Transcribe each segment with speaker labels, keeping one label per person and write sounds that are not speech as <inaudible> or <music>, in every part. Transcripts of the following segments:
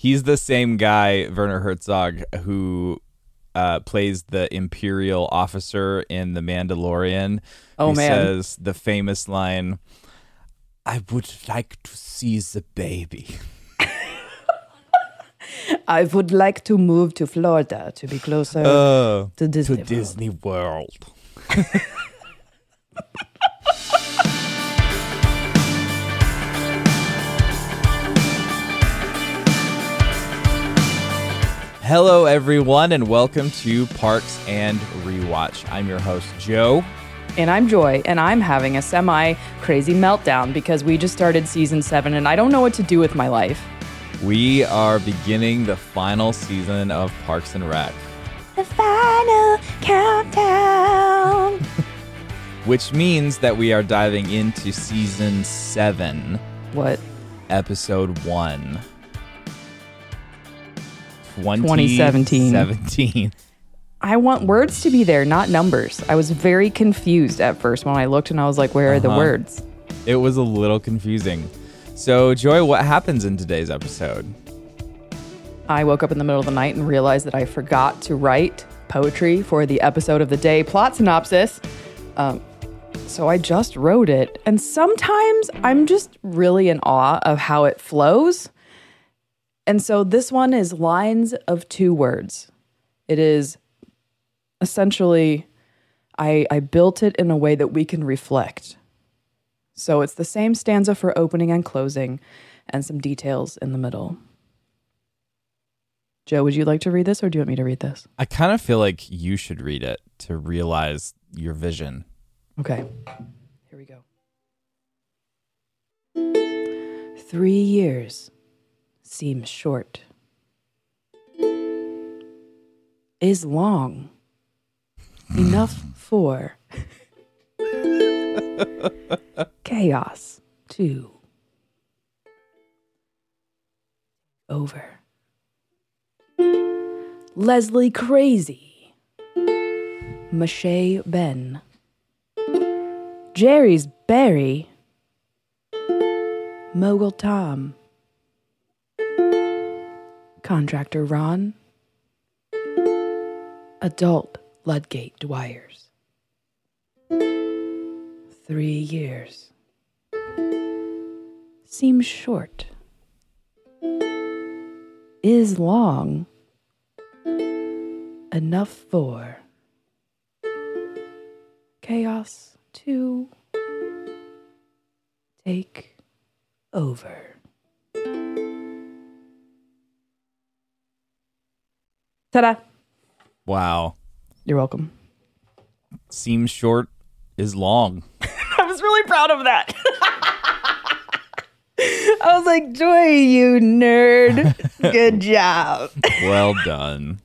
Speaker 1: He's the same guy, Werner Herzog, who uh, plays the Imperial officer in The Mandalorian.
Speaker 2: Oh,
Speaker 1: he
Speaker 2: man.
Speaker 1: says the famous line, I would like to see the baby. <laughs>
Speaker 2: I would like to move to Florida to be closer
Speaker 1: Oh,
Speaker 2: to Disney.
Speaker 1: to
Speaker 2: World.
Speaker 1: Disney World. <laughs> Hello, everyone, and welcome to Parks and Rewatch. I'm your host, Joe.
Speaker 2: And I'm Joy, and I'm having a semi crazy meltdown because we just started season seven and I don't know what to do with my life.
Speaker 1: We are beginning the final season of Parks and Rec,
Speaker 2: The final countdown. <laughs>
Speaker 1: which means that we are diving into season seven.
Speaker 2: What?
Speaker 1: episode one.
Speaker 2: 2017.
Speaker 1: 2017.
Speaker 2: I want words to be there, not numbers. I was very confused at first when I looked and I was like, where are the
Speaker 1: Uh-huh.
Speaker 2: words?
Speaker 1: It was a little confusing. So, Joy, what happens in today's episode?
Speaker 2: I woke up in the middle of the night and realized that I forgot to write poetry for the episode of the day plot synopsis. Um, so I just wrote it. And sometimes I'm just really in awe of how it flows. And so this one is lines of two words. It is essentially, I, I built it in a way that we can reflect. So it's the same stanza for opening and closing and some details in the middle. Joe, would you like to read this or do you want me to read this?
Speaker 1: I kind of feel like you should read it to realize your vision.
Speaker 2: Okay. Here we go. Three years seems short, is long, enough for <laughs> chaos to over. Leslie Crazy, Mache Ben. Jerry's Berry, Mogul Tom, Contractor Ron, Adult Ludgate Dwyers. Three years. Seems short. Is long. Enough for chaos to take over. Ta da!
Speaker 1: Wow.
Speaker 2: You're welcome.
Speaker 1: Seems short is long. <laughs>
Speaker 2: I was really proud of that. <laughs> I was like, Joy, you nerd. Good <laughs> job.
Speaker 1: Well done.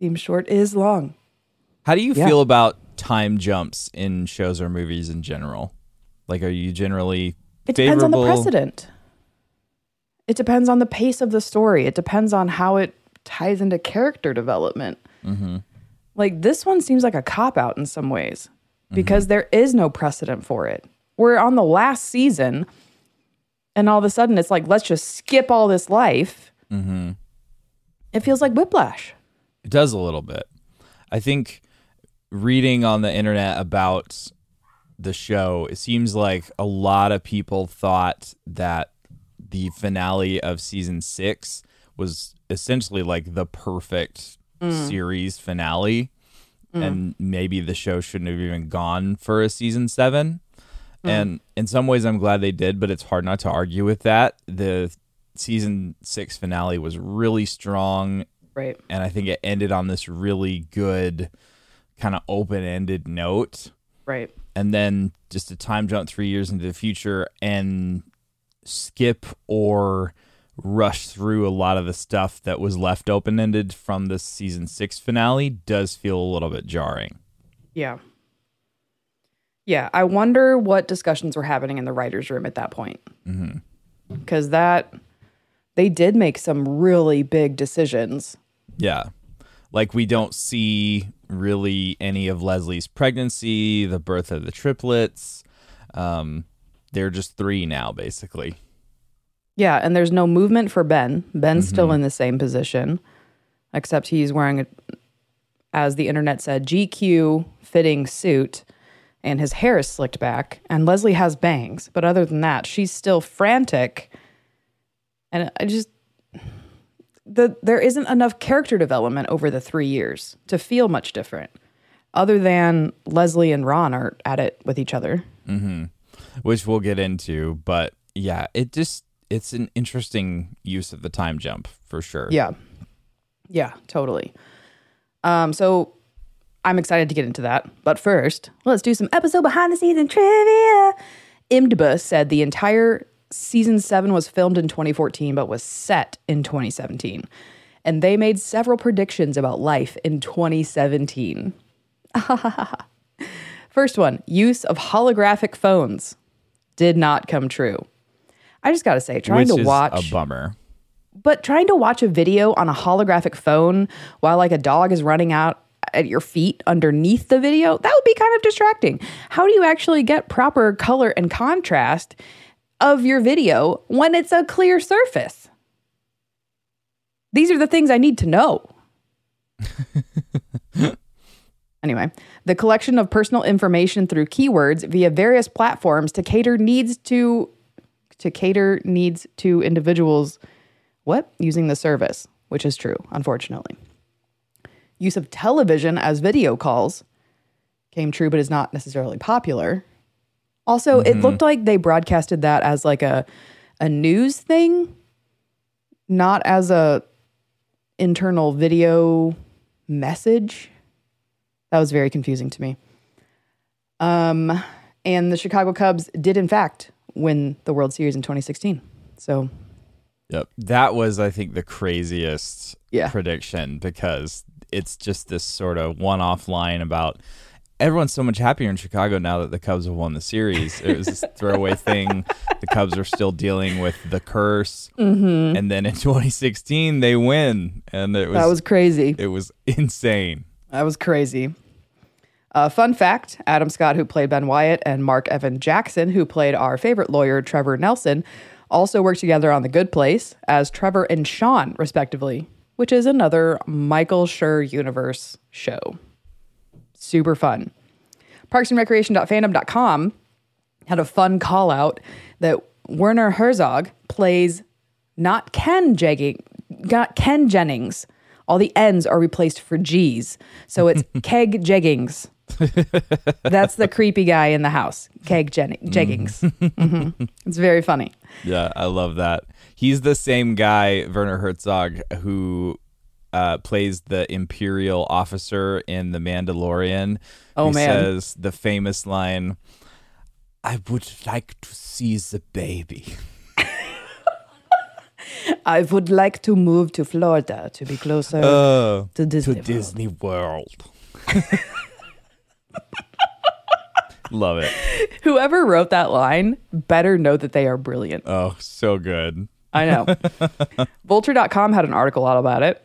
Speaker 2: Seems short is long.
Speaker 1: How do you
Speaker 2: Yeah.
Speaker 1: feel about time jumps in shows or movies in general? Like, are you generally
Speaker 2: It depends on the precedent. It depends on the pace of the story. It depends on how it ties into character development.
Speaker 1: Mm-hmm.
Speaker 2: Like this one seems like a cop out in some ways
Speaker 1: Mm-hmm.
Speaker 2: because there is no precedent for it. We're on the last season, and all of a sudden it's like, let's just skip all this life.
Speaker 1: Mm-hmm.
Speaker 2: It feels like whiplash.
Speaker 1: It does a little bit. I think reading on the internet about the show, it seems like a lot of people thought that the finale of season six was essentially like the perfect mm. series finale. Mm. And maybe the show shouldn't have even gone for a season seven. Mm. And in some ways, I'm glad they did, but it's hard not to argue with that. The season six finale was really strong
Speaker 2: Right.
Speaker 1: and I think it ended on this really good kind of open-ended note
Speaker 2: Right.
Speaker 1: and then just a time jump 3 years into the future and skip or rush through a lot of the stuff that was left open-ended from the season 6 finale does feel a little bit jarring.
Speaker 2: Yeah. Yeah. I wonder what discussions were happening in the writer's room at that point. Because that, they did make some really big decisions.
Speaker 1: Yeah. Like we don't see really any of Leslie's pregnancy, the birth of the triplets. Um they're just 3 now basically.
Speaker 2: Yeah, and there's no movement for Ben. Ben's mm-hmm. still in the same position, except he's wearing a, as the internet said, GQ fitting suit, and his hair is slicked back. And Leslie has bangs, but other than that, she's still frantic. And I just the there isn't enough character development over the three years to feel much different, other than Leslie and Ron are at it with each other. Mm-hmm.
Speaker 1: which we'll get into. But yeah, it just it's an interesting use of the time jump for sure.
Speaker 2: Yeah. Yeah, totally. Um, so I'm excited to get into that. But first, let's do some episode behind the scenes and trivia. IMDb said the entire season seven was filmed in 2014, but was set in 2017. And they made several predictions about life in 2017. <laughs> First one use of holographic phones did not come true. I just got to say, trying
Speaker 1: which
Speaker 2: to
Speaker 1: is
Speaker 2: watch
Speaker 1: a bummer.
Speaker 2: but trying to watch a video on a holographic phone while like a dog is running out at your feet underneath the video, that would be kind of distracting. How do you actually get proper color and contrast of your video when it's a clear surface? These are the things I need to know. <laughs> Anyway, the collection of personal information through keywords via various platforms to cater needs to to cater needs to individuals what using the service, which is true, unfortunately. Use of television as video calls came true but is not necessarily popular. Also, it looked like they broadcasted that as like a a news thing, not as a internal video message. That was very confusing to me. Um, and the Chicago Cubs did, in fact, win the World Series in 2016. So,
Speaker 1: Yep. That was, I think, the craziest
Speaker 2: Yeah.
Speaker 1: prediction because it's just this sort of one off line about everyone's so much happier in Chicago now that the Cubs have won the series. It was this <laughs> throwaway thing. The Cubs are still dealing with the curse.
Speaker 2: Mm-hmm.
Speaker 1: And then in 2016, they win. And it was,
Speaker 2: that was crazy.
Speaker 1: it was insane.
Speaker 2: That was crazy. Uh, fun fact Adam Scott, who played Ben Wyatt, and Mark Evan Jackson, who played our favorite lawyer, Trevor Nelson, also worked together on The Good Place as Trevor and Sean, respectively, which is another Michael Schur universe show. Super fun. Parks and Recreation.fandom.com had a fun call out that Werner Herzog plays not Ken Jegging, not Ken Jennings. All the N's are replaced for G's. So it's <laughs> Keg Jeggings. <laughs> That's the creepy guy in the house. Keg Jen- Jeggings. Mhm. It's very funny.
Speaker 1: Yeah, I love that. He's the same guy, Werner Herzog, who uh, plays the Imperial officer in The Mandalorian.
Speaker 2: Oh, man.
Speaker 1: Says the famous line, I would like to see the baby. <laughs>
Speaker 2: I would like to move to Florida to be closer
Speaker 1: Oh,
Speaker 2: to Disney.
Speaker 1: to
Speaker 2: World.
Speaker 1: Disney World. <laughs> love it.
Speaker 2: Whoever wrote that line better know that they are brilliant.
Speaker 1: Oh, so good.
Speaker 2: I know. <laughs> Vulture.com had an article out about it.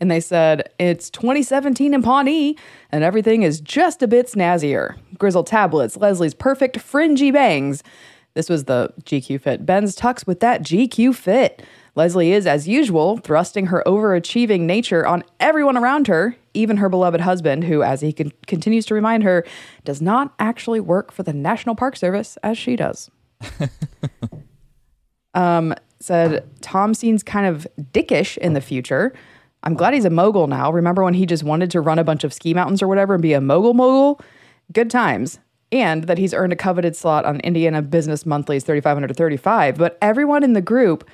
Speaker 2: And they said it's 2017 in Pawnee and everything is just a bit snazzier. Gryzzl tablets, Leslie's perfect fringy bangs. This was the GQ fit. Ben's tux with that GQ fit. Leslie is, as usual, thrusting her overachieving nature on everyone around her, even her beloved husband, who, as he con- continues to remind her, does not actually work for the National Park Service as she does <laughs> um, said Tom seems kind of dickish in the future. I'm glad he's a mogul now. Remember when he just wanted to run a bunch of ski mountains or whatever and be a mogul mogul? Good times. And that he's earned a coveted slot on Indiana Business Monthly's 3500 to 35. But everyone in the group,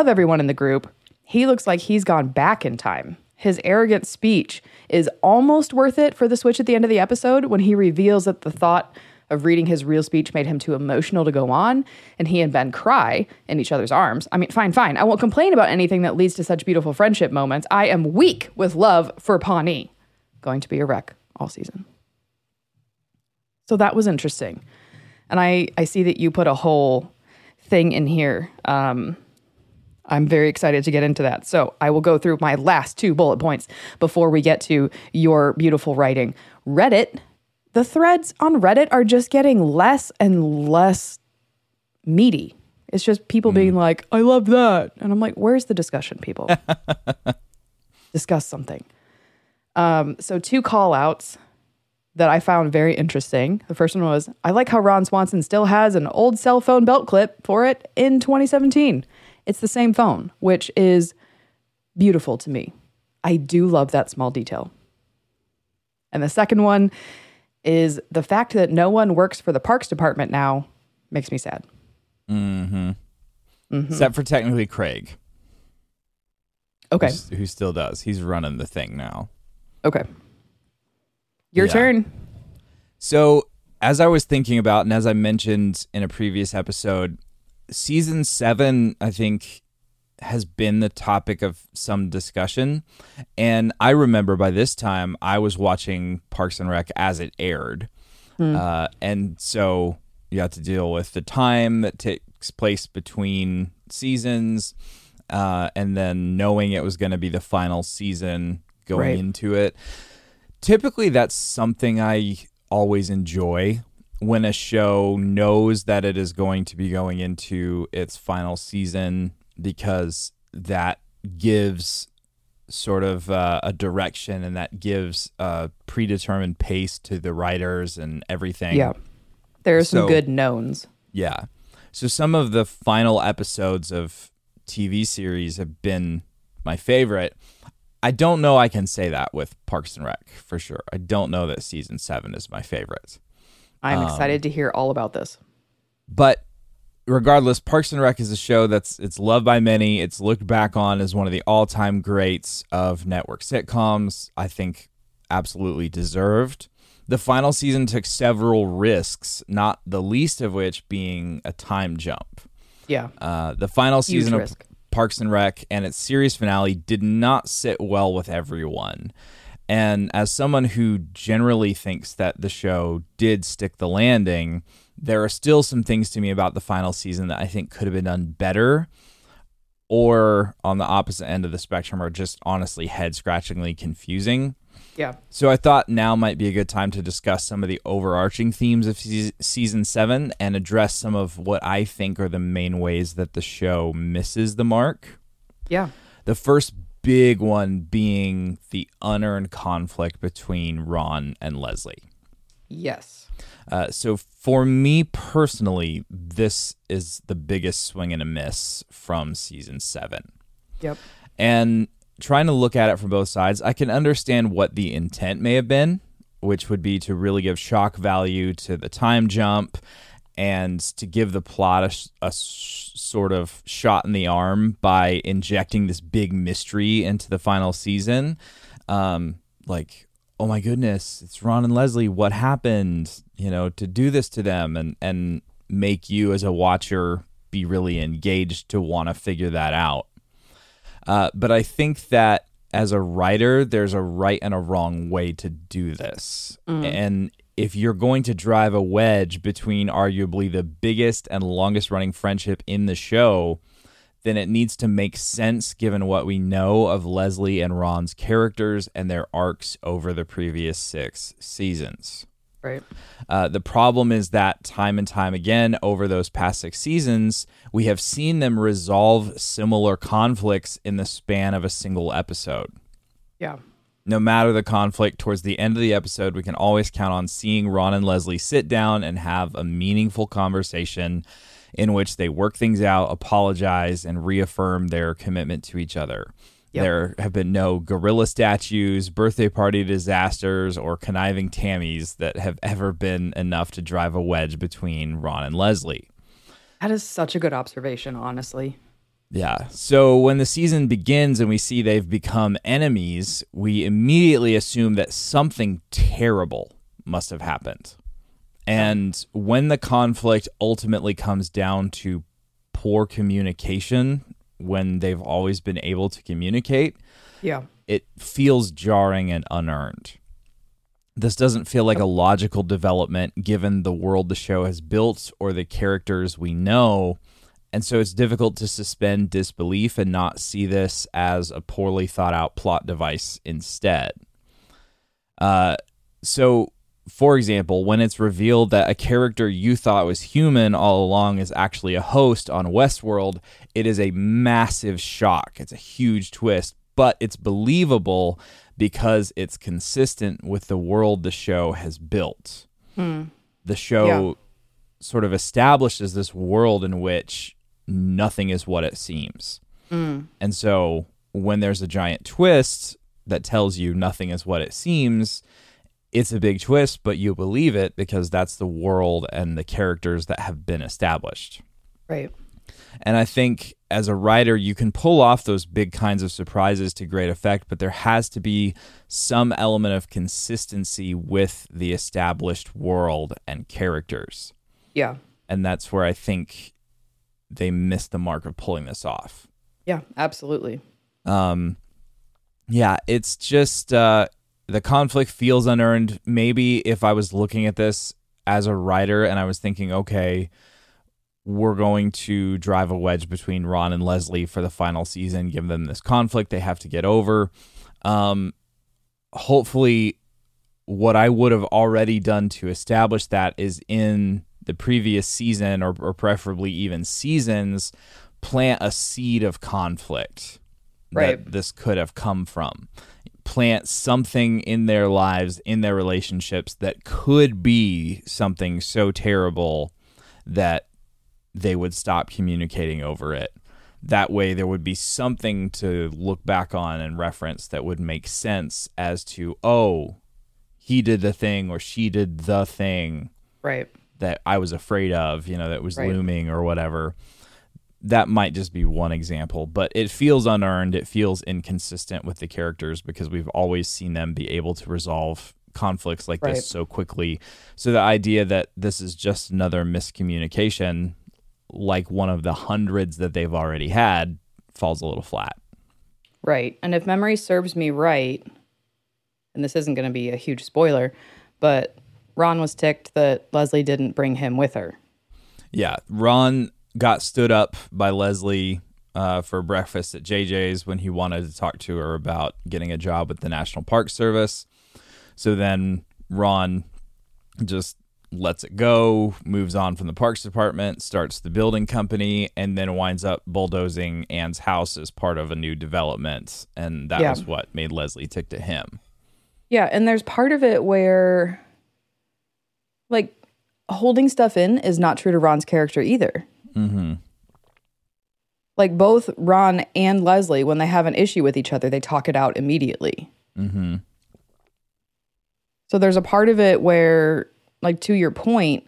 Speaker 2: of everyone in the group, he looks like he's gone back in time. His arrogant speech is almost worth it for the switch at the end of the episode when he reveals that the thought of reading his real speech made him too emotional to go on, and he and Ben cry in each other's arms. I mean, fine, fine. I won't complain about anything that leads to such beautiful friendship moments. I am weak with love for Pawnee. Going to be a wreck all season. So that was interesting. And I, I see that you put a whole thing in here. Um, I'm very excited to get into that. So I will go through my last two bullet points before we get to your beautiful writing. Reddit, the threads on Reddit are just getting less and less meaty It's just people being like, I love that. And I'm like, where's the discussion, people? <laughs> Discuss something. Um, so, two call outs that I found very interesting. The first one was I like how Ron Swanson still has an old cell phone belt clip for it in 2017. It's the same phone, which is beautiful to me. I do love that small detail. And the second one is the fact that no one works for the parks department now makes me sad. Mm-hmm. Mm-hmm.
Speaker 1: Except for technically Craig,
Speaker 2: Okay.
Speaker 1: who still does. He's running the thing now.
Speaker 2: Okay. Your
Speaker 1: Yeah.
Speaker 2: turn.
Speaker 1: So, as I was thinking about, and as I mentioned in a previous episode, season seven, I think, has been the topic of some discussion. And I remember by this time, I was watching Parks and Rec as it aired. Uh, and so you have to deal with the time that takes place between seasons uh, and then knowing it was going to be the final season going
Speaker 2: Right.
Speaker 1: into it typically that's something I always enjoy when a show knows that it is going to be going into its final season because that gives sort of uh, a direction and that gives a predetermined pace to the writers and everything.
Speaker 2: Yeah. There are some
Speaker 1: So-
Speaker 2: good knowns.
Speaker 1: Yeah. So some of the final episodes of TV series have been my favorite. I don't know I can say that with Parks and Rec for sure. I don't know that season 7 is my favorite.
Speaker 2: I'm
Speaker 1: Um,
Speaker 2: excited to hear all about this.
Speaker 1: But regardless, Parks and Rec is a show that's it's loved by many. It's looked back on as one of the all-time greats of network sitcoms. I think absolutely deserved. The final season took several risks, not the least of which being a time jump.
Speaker 2: Yeah.
Speaker 1: Uh, the final
Speaker 2: Huge
Speaker 1: season of
Speaker 2: risk.
Speaker 1: Parks and Rec and its series finale did not sit well with everyone. And as someone who generally thinks that the show did stick the landing, there are still some things to me about the final season that I think could have been done better, or on the opposite end of the spectrum, are just honestly head scratchingly confusing.
Speaker 2: Yeah.
Speaker 1: So I thought now might be a good time to discuss some of the overarching themes of season 7 and address some of what I think are the main ways that the show misses the mark.
Speaker 2: Yeah.
Speaker 1: The first big one being the unearned conflict between Ron and Leslie.
Speaker 2: Yes.
Speaker 1: Uh, so for me personally, this is the biggest swing and a miss from season 7
Speaker 2: Yep.
Speaker 1: and trying to look at it from both sides, I can understand what the intent may have been, which would be to really give shock value to the time jump and to give the plot a, a sort of shot in the arm by injecting this big mystery into the final season. Um, like, oh my goodness, it's Ron and Leslie. What happened? You know, to do this to them and and make you as a watcher be really engaged to want to figure that out. Uh, but I think that as a writer, there's a right and a wrong way to do this. And if you're going to drive a wedge between arguably the biggest and longest running friendship in the show, then it needs to make sense given what we know of Leslie and Ron's characters and their arcs over the previous six seasons.
Speaker 2: Right.
Speaker 1: Uh, the problem is that time and time again over those past six seasons, we have seen them resolve similar conflicts in the span of a single episode.
Speaker 2: Yeah.
Speaker 1: No matter the conflict, towards the end of the episode, we can always count on seeing Ron and Leslie sit down and have a meaningful conversation in which they work things out, apologize, and reaffirm their commitment to each other.
Speaker 2: Yep.
Speaker 1: There have been no gorilla statues, birthday party disasters, or conniving Tammys that have ever been enough to drive a wedge between Ron and Leslie.
Speaker 2: That is such a good observation, honestly.
Speaker 1: Yeah. So when the season begins and we see they've become enemies, we immediately assume that something terrible must have happened. And when the conflict ultimately comes down to poor communication, when they've always been able to communicate,
Speaker 2: Yeah.
Speaker 1: it feels jarring and unearned. This doesn't feel like a logical development given the world the show has built or the characters we know. And so it's difficult to suspend disbelief and not see this as a poorly thought out plot device instead. Uh, so for example, when it's revealed that a character you thought was human all along is actually a host on Westworld, it is a massive shock. It's a huge twist, but it's believable because it's consistent with the world the show has built. The show
Speaker 2: Yeah.
Speaker 1: sort of establishes this world in which nothing is what it seems. Mm. And so when there's a giant twist that tells you nothing is what it seems, it's a big twist, but you believe it because that's the world and the characters that have been established.
Speaker 2: Right.
Speaker 1: And I think as a writer, you can pull off those big kinds of surprises to great effect, but there has to be some element of consistency with the established world and characters.
Speaker 2: Yeah.
Speaker 1: And that's where I think they missed the mark of pulling this off.
Speaker 2: Yeah, absolutely.
Speaker 1: Um, yeah, it's just uh, the conflict feels unearned. Maybe if I was looking at this as a writer and I was thinking, okay, we're going to drive a wedge between Ron and Leslie for the final season, give them this conflict they have to get over. Um, hopefully, what I would have already done to establish that is in the previous season or, or preferably even seasons, plant a seed of conflict
Speaker 2: Right.
Speaker 1: that this could have come from. Plant something in their lives, in their relationships that could be something so terrible that they would stop communicating over it. That way, there would be something to look back on and reference that would make sense as to, oh, he did the thing or she did the thing
Speaker 2: Right.
Speaker 1: That I was afraid of, you know, that was
Speaker 2: Right.
Speaker 1: looming or whatever. That might just be one example, but it feels unearned. It feels inconsistent with the characters because we've always seen them be able to resolve conflicts like
Speaker 2: Right.
Speaker 1: this so quickly. So the idea that this is just another miscommunication, like one of the hundreds that they've already had, falls a little flat.
Speaker 2: Right. And if memory serves me right, and this isn't going to be a huge spoiler, but Ron was ticked that Leslie didn't bring him with her.
Speaker 1: Yeah, Ron got stood up by Leslie uh, for breakfast at JJ's when he wanted to talk to her about getting a job with the National Park Service. So then Ron just lets it go, moves on from the Parks Department, starts the building company, and then winds up bulldozing Anne's house as part of a new development. And that
Speaker 2: Yeah.
Speaker 1: was what made Leslie tick to him.
Speaker 2: Yeah. And there's part of it where, like, holding stuff in is not true to Ron's character either.
Speaker 1: Mm-hmm.
Speaker 2: Like, both Ron and Leslie, when they have an issue with each other, they talk it out immediately.
Speaker 1: Mm-hmm.
Speaker 2: So there's a part of it where, like, to your point,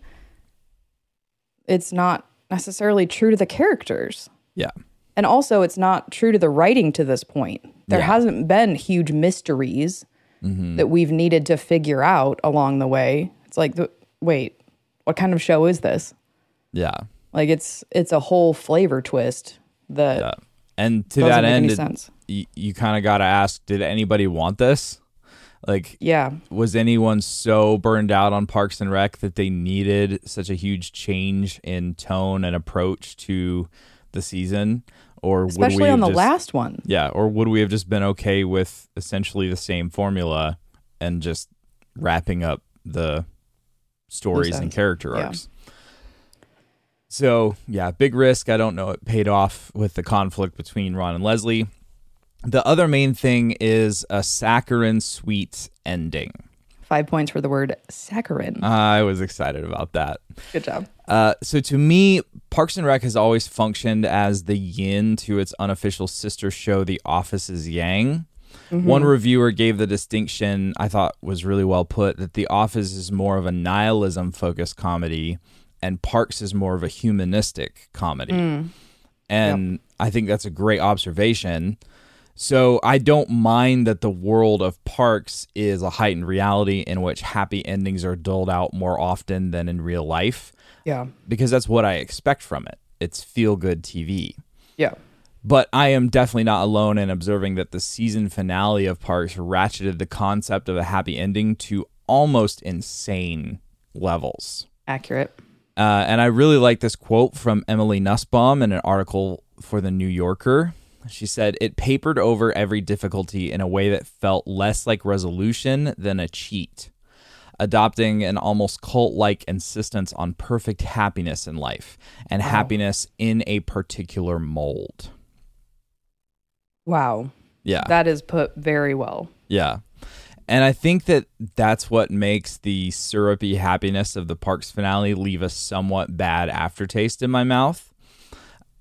Speaker 2: it's not necessarily true to the characters.
Speaker 1: Yeah.
Speaker 2: And also, it's not true to the writing to this point. There
Speaker 1: Yeah.
Speaker 2: hasn't been huge mysteries that we've needed to figure out along the way. It's like, the, wait, what kind of show is this?
Speaker 1: Yeah.
Speaker 2: Like, it's it's a whole flavor twist that
Speaker 1: Yeah. And to that end, it- you, you kind of got to ask did anybody want this like
Speaker 2: Yeah,
Speaker 1: was anyone so burned out on parks and rec that they needed such a huge change in tone and approach to the season or would we
Speaker 2: especially on the
Speaker 1: just-
Speaker 2: last one.
Speaker 1: yeah or would we have just been okay with essentially the same formula and just wrapping up the stories and character
Speaker 2: Yeah.
Speaker 1: arcs so yeah big risk i don't know it paid off with the conflict between ron and leslie the other main thing is a saccharine sweet ending
Speaker 2: Five points for the word saccharin.
Speaker 1: i was excited about that
Speaker 2: Good job.
Speaker 1: uh, so to me, Parks and Rec has always functioned as the yin to its unofficial sister show, The Office's yang. One mm-hmm. reviewer gave the distinction I thought was really well put that The Office is more of a nihilism focused comedy and Parks is more of a humanistic comedy. Mm. And I think that's a great observation. So I don't mind that the world of Parks is a heightened reality in which happy endings are doled out more often than in real life
Speaker 2: Yeah.
Speaker 1: because that's what I expect from it. It's feel good TV.
Speaker 2: Yeah.
Speaker 1: But I am definitely not alone in observing that the season finale of Parks ratcheted the concept of a happy ending to almost insane levels.
Speaker 2: Accurate.
Speaker 1: Uh, and I really like this quote from Emily Nussbaum in an article for The New Yorker. She said, It papered over every difficulty in a way that felt less like resolution than a cheat. adopting an almost cult like insistence on perfect happiness in life and
Speaker 2: Wow.
Speaker 1: happiness in a particular mold.
Speaker 2: Wow.
Speaker 1: Yeah.
Speaker 2: That is put very well.
Speaker 1: Yeah. And I think that that's what makes the syrupy happiness of the Parks finale leave a somewhat bad aftertaste in my mouth.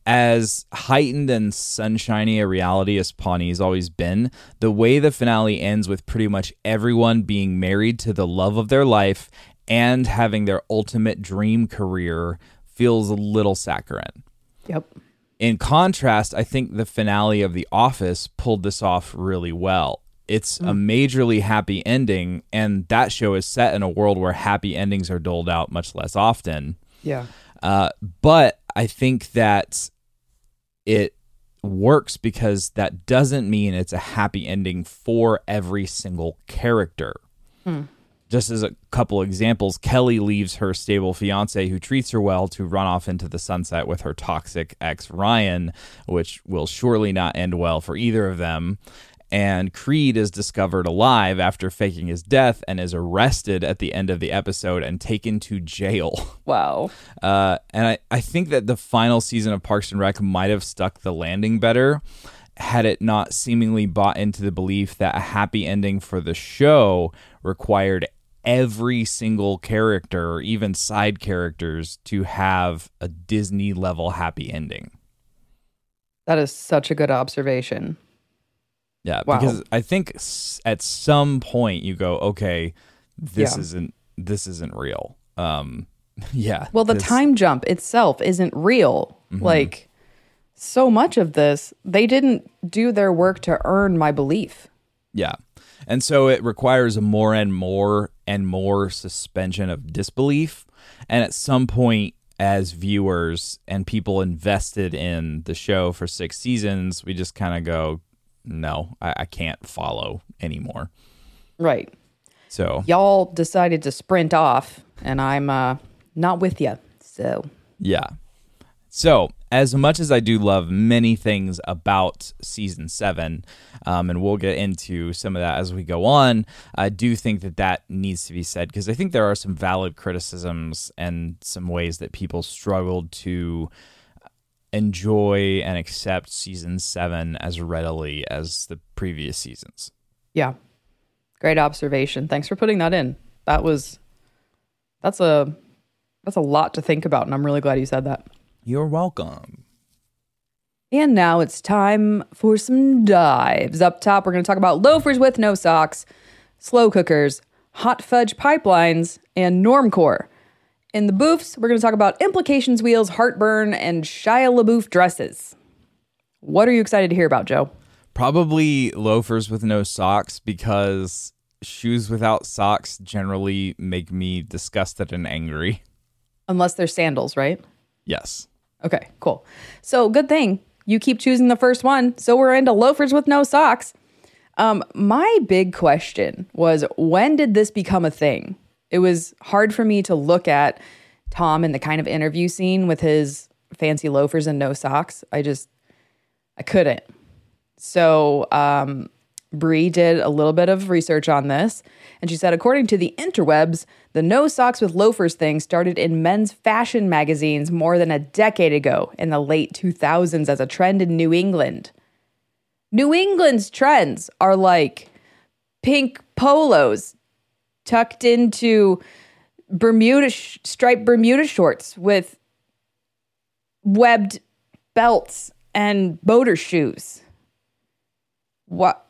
Speaker 1: As heightened and sunshiny a reality as Pawnee's always been, the way the finale ends with pretty much everyone being married to the love of their life and having their ultimate dream career feels a little saccharine.
Speaker 2: Yep.
Speaker 1: In contrast, I think the finale of The Office pulled this off really well. It's a majorly happy ending, and that show is set in a world where happy endings are doled out much less often.
Speaker 2: Yeah.
Speaker 1: Uh, but I think that it works because that doesn't mean it's a happy ending for every single character. Just as a couple examples, Kelly leaves her stable fiance who treats her well to run off into the sunset with her toxic ex Ryan, which will surely not end well for either of them. And Creed is discovered alive after faking his death and is arrested at the end of the episode and taken to jail. <laughs>
Speaker 2: Wow.
Speaker 1: Uh, and I, I think that the final season of Parks and Rec might have stuck the landing better had it not seemingly bought into the belief that a happy ending for the show required every single character or even side characters to have a Disney level happy ending.
Speaker 2: That is such a good observation.
Speaker 1: Yeah,
Speaker 2: Wow.
Speaker 1: because I think at some point you go, okay, this
Speaker 2: Yeah.
Speaker 1: isn't this isn't real. Um, <laughs> yeah.
Speaker 2: Well, the
Speaker 1: this-
Speaker 2: time jump itself isn't real. Like, so much of this, they didn't do their work to earn my belief.
Speaker 1: Yeah. And so it requires more and more and more suspension of disbelief. And at some point, as viewers and people invested in the show for six seasons, we just kind of go, no, I, I can't follow anymore.
Speaker 2: Right.
Speaker 1: So,
Speaker 2: Y'all decided to sprint off, and I'm uh, not with you. So,
Speaker 1: yeah. So, as much as I do love many things about season seven, um, and we'll get into some of that as we go on, I do think that that needs to be said because I think there are some valid criticisms and some ways that people struggled to enjoy and accept season seven as readily as the previous seasons.
Speaker 2: yeah. Great observation. Thanks for putting that in. That was, that's a, that's a lot to think about, and I'm really glad you said that.
Speaker 1: You're welcome.
Speaker 2: And now it's time for some dives. Up top, we're going to talk about loafers with no socks, slow cookers, hot fudge pipelines, and normcore. In the boofs, we're going to talk about implications wheels, heartburn, and Shia LaBeouf dresses. What are you excited to hear about, Joe?
Speaker 1: Probably loafers with no socks because shoes without socks generally make me disgusted and angry.
Speaker 2: Unless they're sandals, right?
Speaker 1: Yes.
Speaker 2: Okay, cool. So good thing you keep choosing the first one. So we're into loafers with no socks. Um, my big question was when did this become a thing? It was hard for me to look at Tom in the kind of interview scene with his fancy loafers and no socks. I just I couldn't. So um Bree did a little bit of research on this, and she said, according to the interwebs, the no socks with loafers thing started in men's fashion magazines more than a decade ago in the late 2000s as a trend in New England. New England's trends are like pink polos tucked into Bermuda sh- striped Bermuda shorts with webbed belts and boater shoes. What?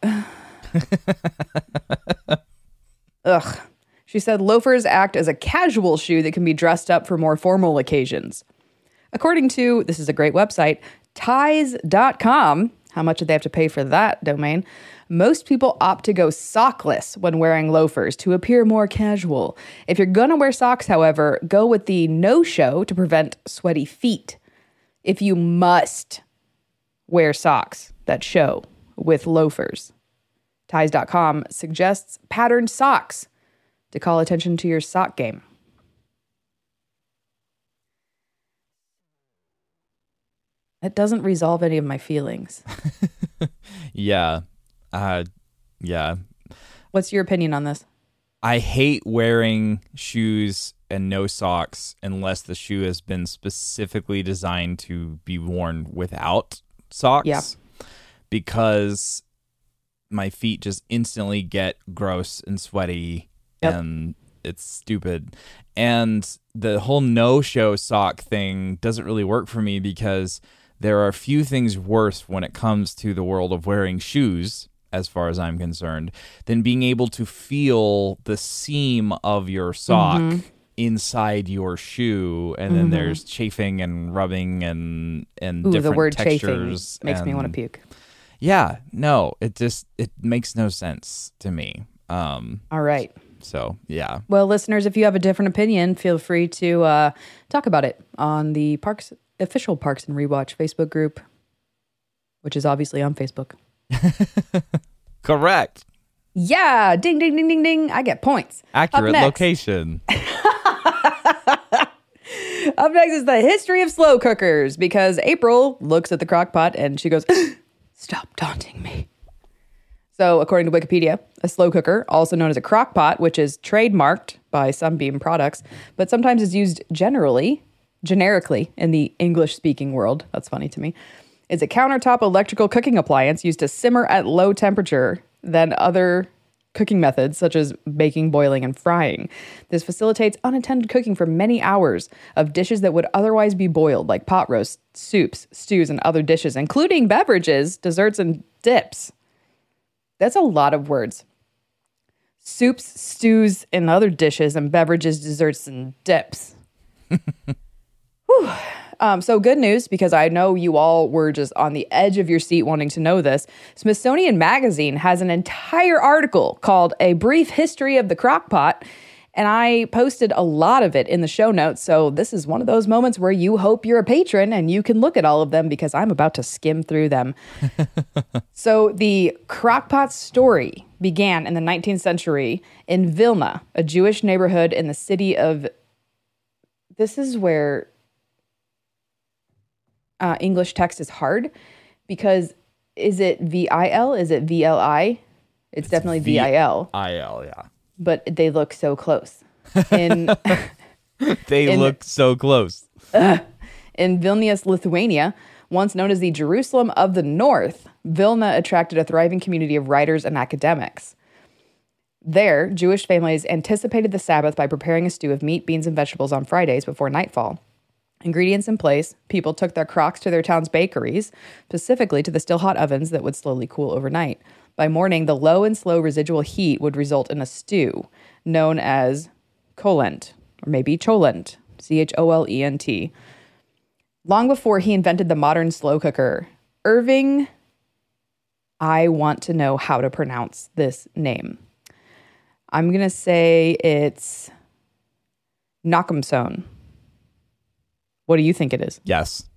Speaker 2: Ugh. She said loafers act as a casual shoe that can be dressed up for more formal occasions. According to, this is a great website, ties.com, how much did they have to pay for that domain? Most people opt to go sockless when wearing loafers to appear more casual. If you're gonna wear socks, however, go with the no show to prevent sweaty feet. If you must wear socks that show with loafers, ties.com suggests patterned socks to call attention to your sock game. It doesn't resolve any of my feelings. <laughs>
Speaker 1: Yeah. Uh yeah.
Speaker 2: What's your opinion on this?
Speaker 1: I hate wearing shoes and no socks unless the shoe has been specifically designed to be worn without socks.
Speaker 2: Yeah.
Speaker 1: Because my feet just instantly get gross and sweaty
Speaker 2: Yep.
Speaker 1: and it's stupid. And the whole no show sock thing doesn't really work for me because there are a few things worse when it comes to the world of wearing shoes, as far as I'm concerned, than being able to feel the seam of your sock
Speaker 2: Mm-hmm.
Speaker 1: inside your shoe. And then there's chafing and rubbing and, and
Speaker 2: Ooh,
Speaker 1: different
Speaker 2: the word chafing
Speaker 1: textures.
Speaker 2: makes me want to puke.
Speaker 1: Yeah, no, it just it makes no sense to me. Um,
Speaker 2: All right.
Speaker 1: so yeah,
Speaker 2: Well, listeners, if you have a different opinion, feel free to uh, talk about it on the Parks official Parks and Rewatch Facebook group, which is obviously on Facebook. <laughs>
Speaker 1: correct,
Speaker 2: Yeah, ding, ding, ding, ding, ding. I get points.
Speaker 1: accurate location. <laughs>
Speaker 2: Up next is the history of slow cookers because April looks at the crock pot and she goes, <gasps> Stop taunting me. So, according to Wikipedia, a slow cooker, also known as a crock pot, which is trademarked by Sunbeam products, but sometimes is used generally, generically in the English speaking world. That's funny to me. Is a countertop electrical cooking appliance used to simmer at low temperature than other cooking methods such as baking, boiling, and frying. This facilitates unattended cooking for many hours of dishes that would otherwise be boiled, like pot roasts, soups, stews, and other dishes, including beverages, desserts, and dips. That's a lot of words. Soups, stews, and other dishes, and beverages, desserts, and dips. <laughs> Whew. Um, so good news because I know you all were just on the edge of your seat wanting to know this. Smithsonian Magazine has an entire article called "A Brief History of the Crockpot," and I posted a lot of it in the show notes. So this is one of those moments where you hope you're a patron and you can look at all of them because I'm about to skim through them. <laughs> So the crockpot story began in the 19th century in Vilna, a Jewish neighborhood in the city of. This is where uh, English text is hard because is it V I L? Is it V L I? It's, definitely
Speaker 1: V
Speaker 2: I L.
Speaker 1: I L, yeah.
Speaker 2: but they look so close. In <laughs>
Speaker 1: They
Speaker 2: In-
Speaker 1: look so close. <laughs>
Speaker 2: In Vilnius, Lithuania, once known as the Jerusalem of the North, Vilna attracted a thriving community of writers and academics. There, Jewish families anticipated the Sabbath by preparing a stew of meat, beans, and vegetables on Fridays before nightfall. Ingredients in place, people took their crocks to their town's bakeries, specifically to the still hot ovens that would slowly cool overnight. By morning, the low and slow residual heat would result in a stew known as cholent, or maybe cholent, C H O L E N T. Long before he invented the modern slow cooker, Irving, I want to know how to pronounce this name. I'm going to say it's Nakamson. What do you think it is?
Speaker 1: Yes.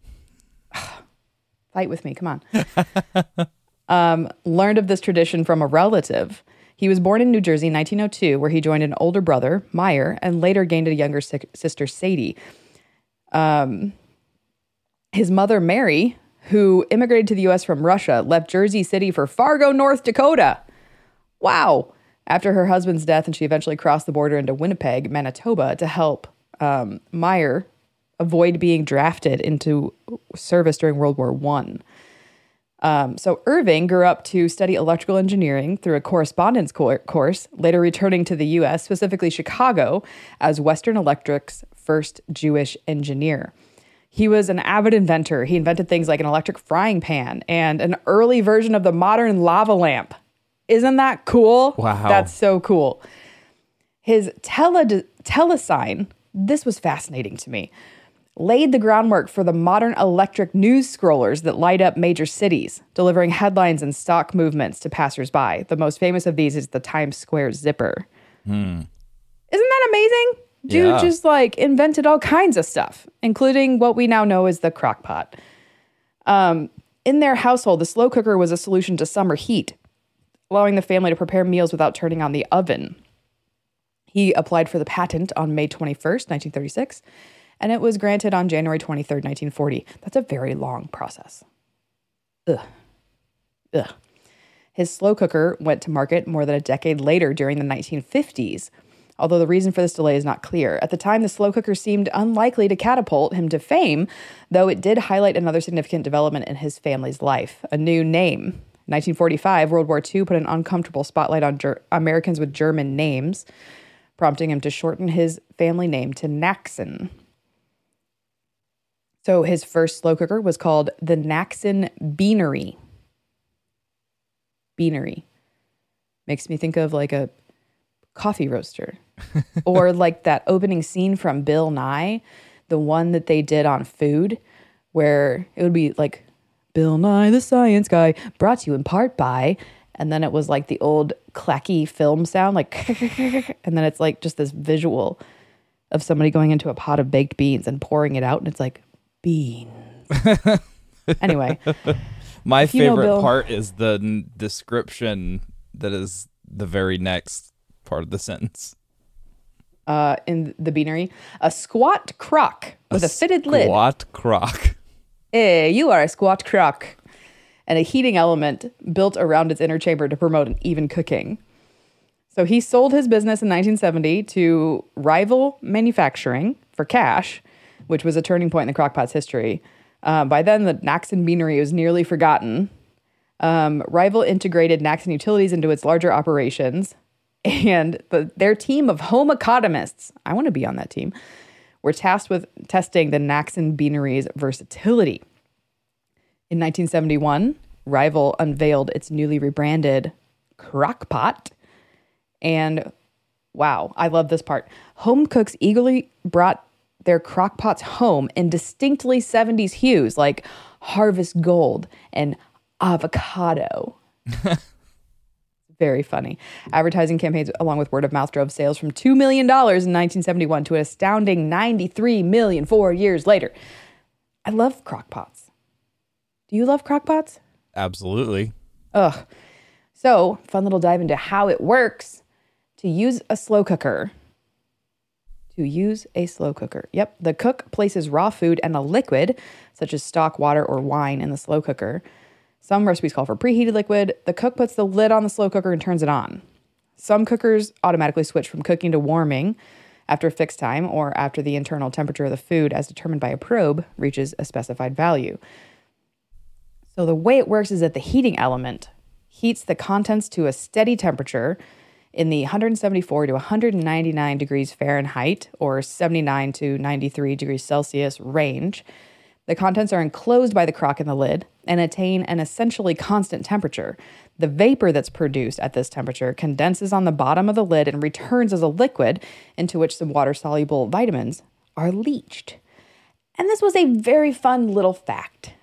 Speaker 1: <sighs>
Speaker 2: Fight with me, come on. <laughs> um, learned of this tradition from a relative. He was born in New Jersey in 1902, where he joined an older brother, Meyer, and later gained a younger si- sister, Sadie. Um, his mother, Mary, who immigrated to the U.S. from Russia, left Jersey City for Fargo, North Dakota. Wow. After her husband's death, and she eventually crossed the border into Winnipeg, Manitoba, to help um, Meyer avoid being drafted into service during World War One. Um, so Irving grew up to study electrical engineering through a correspondence cour- course, later returning to the U.S., specifically Chicago, as Western Electric's first Jewish engineer. He was an avid inventor. He invented things like an electric frying pan and an early version of the modern lava lamp. Isn't that cool?
Speaker 1: Wow.
Speaker 2: That's so cool. His tele- telesign, this was fascinating to me, laid the groundwork for the modern electric news scrollers that light up major cities, delivering headlines and stock movements to passersby. The most famous of these is the Times Square zipper. Isn't that amazing? Dude
Speaker 1: Yeah.
Speaker 2: just like invented all kinds of stuff, including what we now know as the crock pot. Um, in their household, the slow cooker was a solution to summer heat, allowing the family to prepare meals without turning on the oven. He applied for the patent on May 21st, 1936, and it was granted on January 23rd, 1940. That's a very long process. Ugh. Ugh. His slow cooker went to market more than a decade later during the 1950s, although the reason for this delay is not clear. At the time, the slow cooker seemed unlikely to catapult him to fame, though it did highlight another significant development in his family's life a new name. 1945, World War II put an uncomfortable spotlight on Ger- Americans with German names, prompting him to shorten his family name to Naxon. So his first slow cooker was called the Naxon Beanery. Beanery. Makes me think of like a coffee roaster <laughs> or like that opening scene from Bill Nye, the one that they did on food, where it would be like Bill Nye the Science Guy, brought to you in part by, and then it was like the old clacky film sound, like, <laughs> and then it's like just this visual of somebody going into a pot of baked beans and pouring it out, and it's like beans. anyway, <laughs>
Speaker 1: My
Speaker 2: If you know
Speaker 1: favorite
Speaker 2: Bill-
Speaker 1: part is the n- description that is the very next part of the sentence.
Speaker 2: uh, in the beanery, a squat crock with a, fitted lid.
Speaker 1: Squat crock.
Speaker 2: Hey, you are a squat crock. And a heating element built around its inner chamber to promote an even cooking. So he sold his business in 1970 to Rival Manufacturing for cash, which was a turning point in the crockpot's history. Uh, by then, the Naxon Beanery was nearly forgotten. Um, Rival integrated Naxon Utilities into its larger operations, and the, their team of home economists, I want to be on that team, were tasked with testing the Naxon Beanery's versatility. In 1971, Rival unveiled its newly rebranded Crockpot. And wow, I love this part. Home cooks eagerly brought their crockpots home in distinctly 70s hues like harvest gold and avocado. <laughs> Very funny. Advertising campaigns, along with word of mouth, drove sales from $2 million in 1971 to an astounding 93 million four years later. I love crockpots. Do you love crockpots?
Speaker 1: Absolutely.
Speaker 2: Ugh. So, fun little dive into how it works to use a slow cooker. To use a slow cooker. Yep. The cook places raw food and a liquid, such as stock, water, or wine, in the slow cooker. Some recipes call for preheated liquid. The cook puts the lid on the slow cooker and turns it on. Some cookers automatically switch from cooking to warming after a fixed time or after the internal temperature of the food, as determined by a probe, reaches a specified value. So the way it works is that the heating element heats the contents to a steady temperature in the 174 to 199 degrees Fahrenheit or 79 to 93 degrees Celsius range. The contents are enclosed by the crock in the lid and attain an essentially constant temperature. The vapor that's produced at this temperature condenses on the bottom of the lid and returns as a liquid into which some water soluble vitamins are leached. And this was a very fun little fact.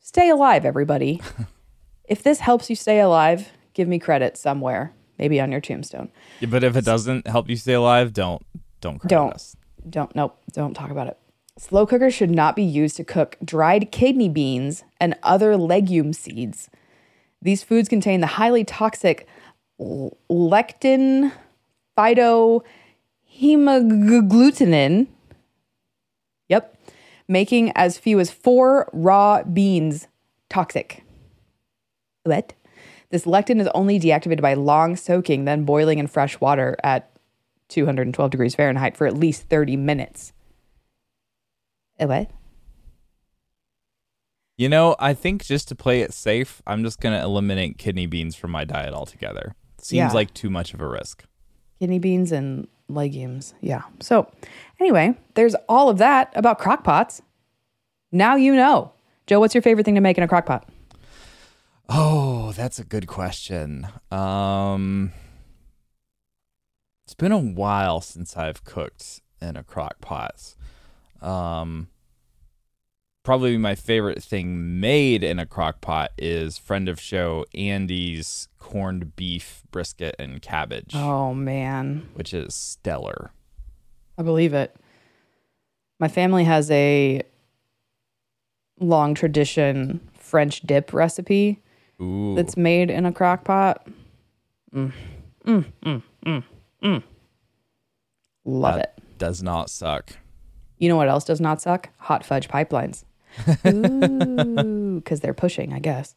Speaker 2: Stay alive, everybody. <laughs> if this helps you stay alive, give me credit somewhere, maybe on your tombstone.
Speaker 1: Yeah, But if it doesn't help you stay alive, don't don't cry
Speaker 2: Don't.
Speaker 1: us.
Speaker 2: Don't, nope, don't talk about it. Slow cookers should not be used to cook dried kidney beans and other legume seeds. These foods contain the highly toxic lectin phytohemagglutinin. Yep. Making as few as four raw beans toxic. What? This lectin is only deactivated by long soaking, then boiling in fresh water at 212 degrees Fahrenheit for at least 30 minutes. Uh, What?
Speaker 1: You know, I think just to play it safe, I'm just gonna eliminate kidney beans from my diet altogether. Seems
Speaker 2: Yeah.
Speaker 1: like too much of a risk.
Speaker 2: Kidney beans and legumes. Yeah. So, anyway, there's all of that about crockpots. Now you know. Joe, what's your favorite thing to make in a crockpot?
Speaker 1: Oh, that's a good question. Um It's been a while since I've cooked in a crock pot. Um probably my favorite thing made in a crock pot is friend of show Andy's corned beef brisket and cabbage,
Speaker 2: Oh, man.
Speaker 1: which is stellar.
Speaker 2: I believe it. My family has a long tradition French dip recipe
Speaker 1: Ooh.
Speaker 2: that's made in a crock pot. Mm. Mm, mm, mm, mm. Love
Speaker 1: That
Speaker 2: it.
Speaker 1: does not suck.
Speaker 2: You know what else does not suck? Hot fudge pipelines. <laughs> Ooh, because they're pushing, I guess.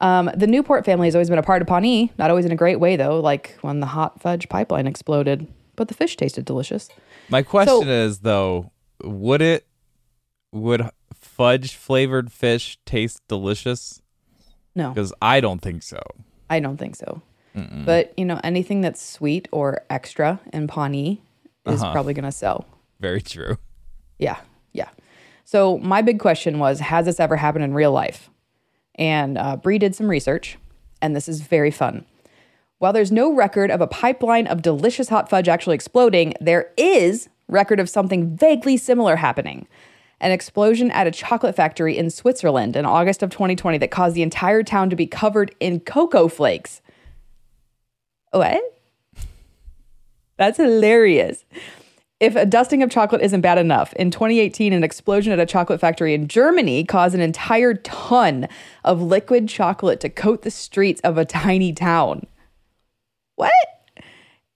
Speaker 2: Um, the Newport family has always been a part of Pawnee, not always in a great way though, like when the hot fudge pipeline exploded. But the fish tasted delicious.
Speaker 1: My question is though, would it would fudge flavored fish taste delicious?
Speaker 2: No,
Speaker 1: Because I don't think so.
Speaker 2: I don't think so. But you know, anything that's sweet or extra in Pawnee is
Speaker 1: Uh-huh.
Speaker 2: probably going to sell.
Speaker 1: Very true.
Speaker 2: Yeah, yeah. So my big question was, has this ever happened in real life? And uh, Bree did some research, and this is very fun. While there's no record of a pipeline of delicious hot fudge actually exploding, there is record of something vaguely similar happening. An explosion at a chocolate factory in Switzerland in August of 2020 that caused the entire town to be covered in cocoa flakes. What? That's hilarious. If a dusting of chocolate isn't bad enough, in 2018, an explosion at a chocolate factory in Germany caused an entire ton of liquid chocolate to coat the streets of a tiny town. What?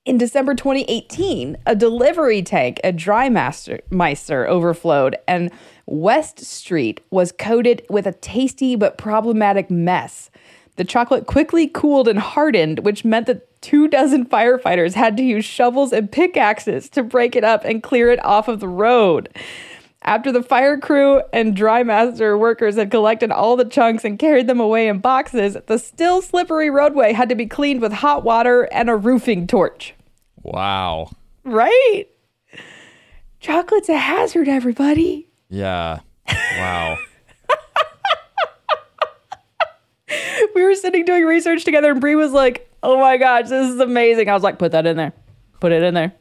Speaker 2: In December 2018, a delivery tank at DreiMeister Meister overflowed, and West Street was coated with a tasty but problematic mess. The chocolate quickly cooled and hardened, which meant that two dozen firefighters had to use shovels and pickaxes to break it up and clear it off of the road. After the fire crew and DreiMeister workers had collected all the chunks and carried them away in boxes, the still slippery roadway had to be cleaned with hot water and a roofing torch.
Speaker 1: Wow.
Speaker 2: Right? Chocolate's a hazard, everybody.
Speaker 1: Yeah. Wow. <laughs>
Speaker 2: We were sitting doing research together, and Brie was like, Oh my gosh, this is amazing. I was like, Put that in there. Put it in there.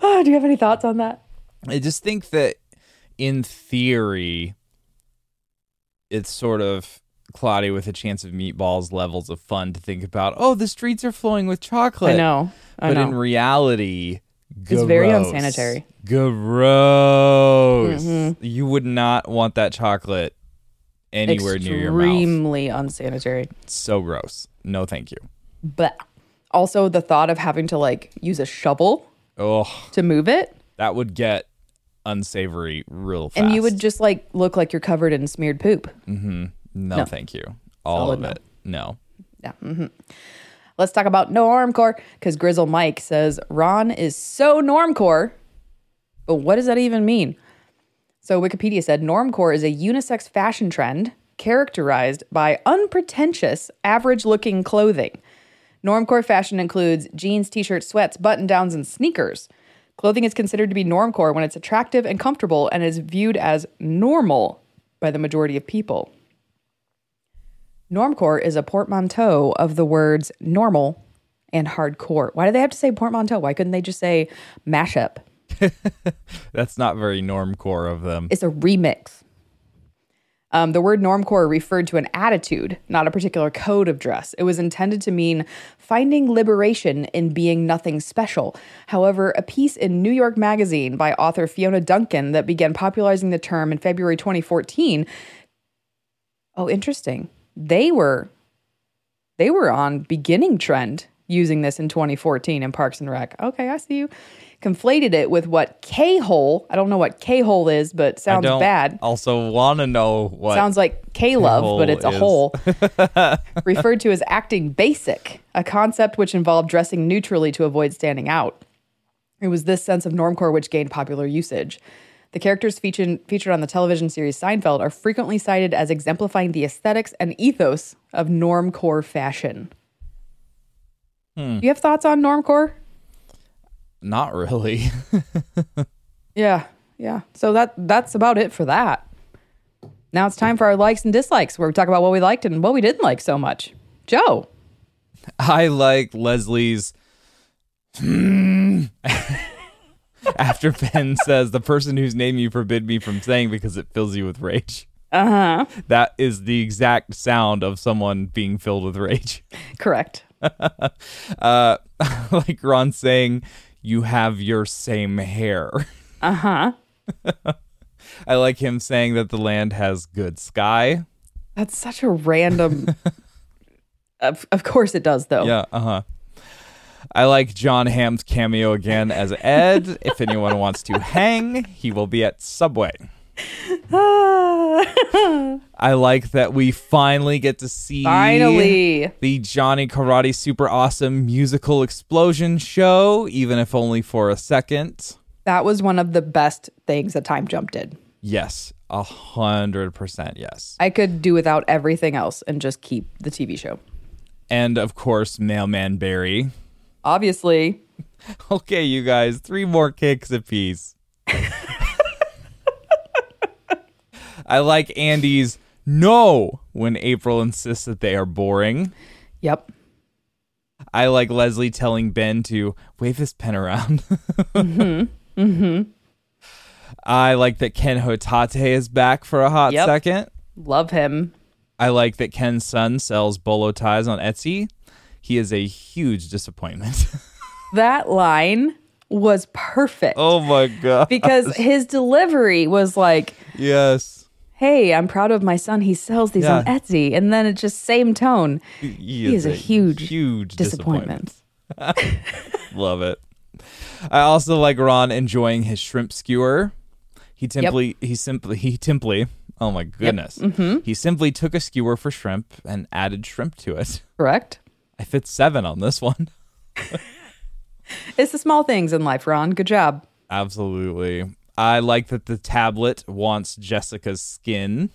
Speaker 2: oh, <laughs> do you have any thoughts on that?
Speaker 1: I just think that in theory, it's sort of cloudy with a chance of meatballs levels of fun to think about. Oh, the streets are flowing with chocolate.
Speaker 2: I know. I
Speaker 1: but
Speaker 2: know.
Speaker 1: in reality,
Speaker 2: It's very unsanitary.
Speaker 1: Gross.
Speaker 2: Mm-hmm.
Speaker 1: You would not want that chocolate anywhere near your mouth.
Speaker 2: Extremely unsanitary.
Speaker 1: So gross. No, thank you.
Speaker 2: But also the thought of having to like use a shovel
Speaker 1: Oh,
Speaker 2: to move it,
Speaker 1: that would get unsavory real fast.
Speaker 2: and you would just like look like you're covered in smeared poop.
Speaker 1: No,
Speaker 2: No.
Speaker 1: thank you. All
Speaker 2: Solid
Speaker 1: of
Speaker 2: no.
Speaker 1: it. No.
Speaker 2: Yeah. hmm Let's talk about normcore because Gryzzl Mike says Ron is so normcore. But what does that even mean? So Wikipedia said normcore is a unisex fashion trend characterized by unpretentious, average-looking clothing. Normcore fashion includes jeans, t-shirts, sweats, button-downs, and sneakers. Clothing is considered to be normcore when it's attractive and comfortable and is viewed as normal by the majority of people. Normcore is a portmanteau of the words normal and hardcore. Why do they have to say portmanteau? Why couldn't they just say mashup? <laughs>
Speaker 1: That's not very normcore of them.
Speaker 2: It's a remix. Um, the word normcore referred to an attitude, not a particular code of dress. It was intended to mean finding liberation in being nothing special. However, a piece in New York Magazine by author Fiona Duncan that began popularizing the term in February 2014. Oh, interesting. They were they were on beginning trend using this in 2014 in Parks and Rec. Okay, I see you. Conflated it with what K-hole. I don't know what K-hole is, but sounds bad.
Speaker 1: also want to know what.
Speaker 2: Sounds like K-love, but it's a
Speaker 1: is.
Speaker 2: hole. <laughs> Referred to as acting basic, a concept which involved dressing neutrally to avoid standing out. It was this sense of normcore which gained popular usage. The characters featured, featured on the television series Seinfeld are frequently cited as exemplifying the aesthetics and ethos of normcore fashion.
Speaker 1: Hmm.
Speaker 2: You have thoughts on normcore?
Speaker 1: Not really. <laughs>
Speaker 2: Yeah, yeah. So that that's about it for that. Now it's time for our likes and dislikes, where we talk about what we liked and what we didn't like so much. Joe,
Speaker 1: I like Leslie's. <laughs> After <laughs> Ben says, the person whose name you forbid me from saying because it fills you with rage.
Speaker 2: uh huh,
Speaker 1: That is the exact sound of someone being filled with rage.
Speaker 2: correct. <laughs>
Speaker 1: Uh, <laughs> like Ron saying, You have your same hair.
Speaker 2: Uh huh.
Speaker 1: I like him saying that the land has good sky.
Speaker 2: That's such a random. of, of course it does, though.
Speaker 1: Yeah, uh huh. I like Jon Hamm's cameo again as Ed. if anyone wants to hang, he will be at Subway. <laughs> I like that we finally get to see
Speaker 2: Finally.
Speaker 1: the Johnny Karate Super Awesome musical explosion show, even if only for a second.
Speaker 2: That was one of the best things that Time Jump did.
Speaker 1: Yes, a hundred percent. Yes,
Speaker 2: I could do without everything else and just keep the TV show.
Speaker 1: and of course, Mailman Barry.
Speaker 2: Obviously, <laughs>
Speaker 1: Okay, you guys, three more kicks apiece. <laughs> I like Andy's no when April insists that they are boring.
Speaker 2: yep.
Speaker 1: I like Leslie telling Ben to wave his pen around. <laughs> mm-hmm. Mm-hmm. I like that Ken Hotate is back for a hot
Speaker 2: Yep.
Speaker 1: second.
Speaker 2: Love him.
Speaker 1: I like that Ken's son sells bolo ties on Etsy. He is a huge disappointment. <laughs>
Speaker 2: That line was perfect
Speaker 1: oh my god.
Speaker 2: because <laughs> his delivery was like,
Speaker 1: yes.
Speaker 2: "Hey, I'm proud of my son. He sells these on Etsy," and then it's just same tone.
Speaker 1: He,
Speaker 2: is a huge
Speaker 1: huge
Speaker 2: Disappointment. <laughs>
Speaker 1: Love it. I also like Ron enjoying his shrimp skewer. He simply he simply he simply oh my goodness.
Speaker 2: Mm-hmm.
Speaker 1: He simply took a skewer for shrimp and added shrimp to it.
Speaker 2: Correct.
Speaker 1: I fit seven on this one. <laughs>
Speaker 2: It's the small things in life, Ron. Good job.
Speaker 1: Absolutely. I like that the tablet wants Jessica's skin.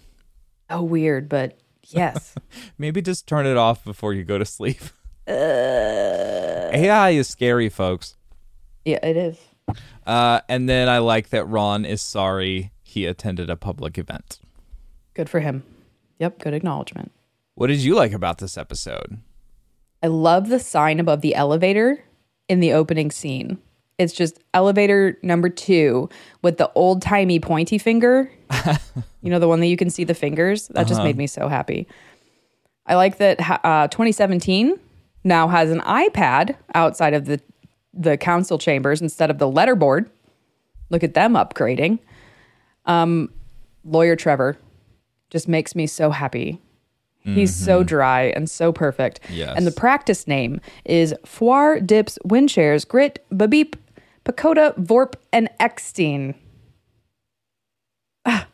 Speaker 2: Oh, weird, but yes. <laughs>
Speaker 1: Maybe just turn it off before you go to sleep. <laughs> AI is scary, folks.
Speaker 2: yeah, it is.
Speaker 1: Uh, and then I like that Ron is sorry he attended a public event.
Speaker 2: Good for him. Yep, good acknowledgement.
Speaker 1: What did you like about this episode?
Speaker 2: I love the sign above the elevator in the opening scene. It's just elevator number two with the old timey pointy finger. <laughs> you know, the one that you can see the fingers? That just made me so happy. I like that uh, 2017 now has an iPad outside of the, the council chambers instead of the letterboard. Look at them upgrading. Um, Lawyer Trevor just makes me so happy. He's so dry and so perfect.
Speaker 1: Yes.
Speaker 2: And the practice name is Foire Dips Windshares Grit Babeep Pacoda Vorp and Eckstein. Ah.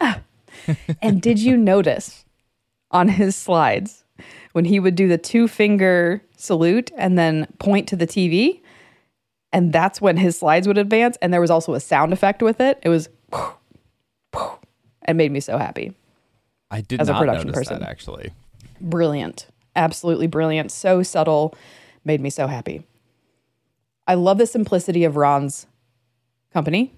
Speaker 2: Ah. <laughs> and did you notice on his slides when he would do the two finger salute and then point to the TV? And that's when his slides would advance. And there was also a sound effect with it. It was, it made me so happy.
Speaker 1: I did
Speaker 2: As a
Speaker 1: not
Speaker 2: production person.
Speaker 1: that actually.
Speaker 2: brilliant. Absolutely brilliant. So subtle. Made me so happy. I love the simplicity of ron's company.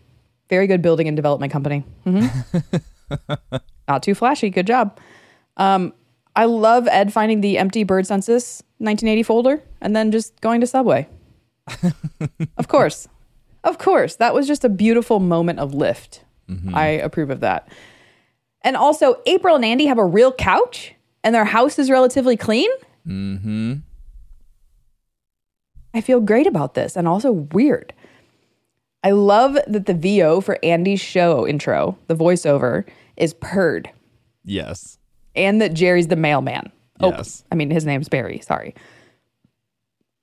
Speaker 2: Very good building and development company. Mhm. <laughs> not too flashy. Good job. Um, i love ed finding the empty bird census 1980 folder and then just going to subway. <laughs> Of course. Of course. That was just a beautiful moment of lift. I approve of that and also, April and Andy have a real couch and their house is relatively clean. Mm-hmm. I feel great about this and also weird. I love that the VO for Andy's show intro, the voiceover, is purred
Speaker 1: Yes.
Speaker 2: and that Jerry's the mailman.
Speaker 1: Yes.
Speaker 2: I mean, his name's Barry. Sorry.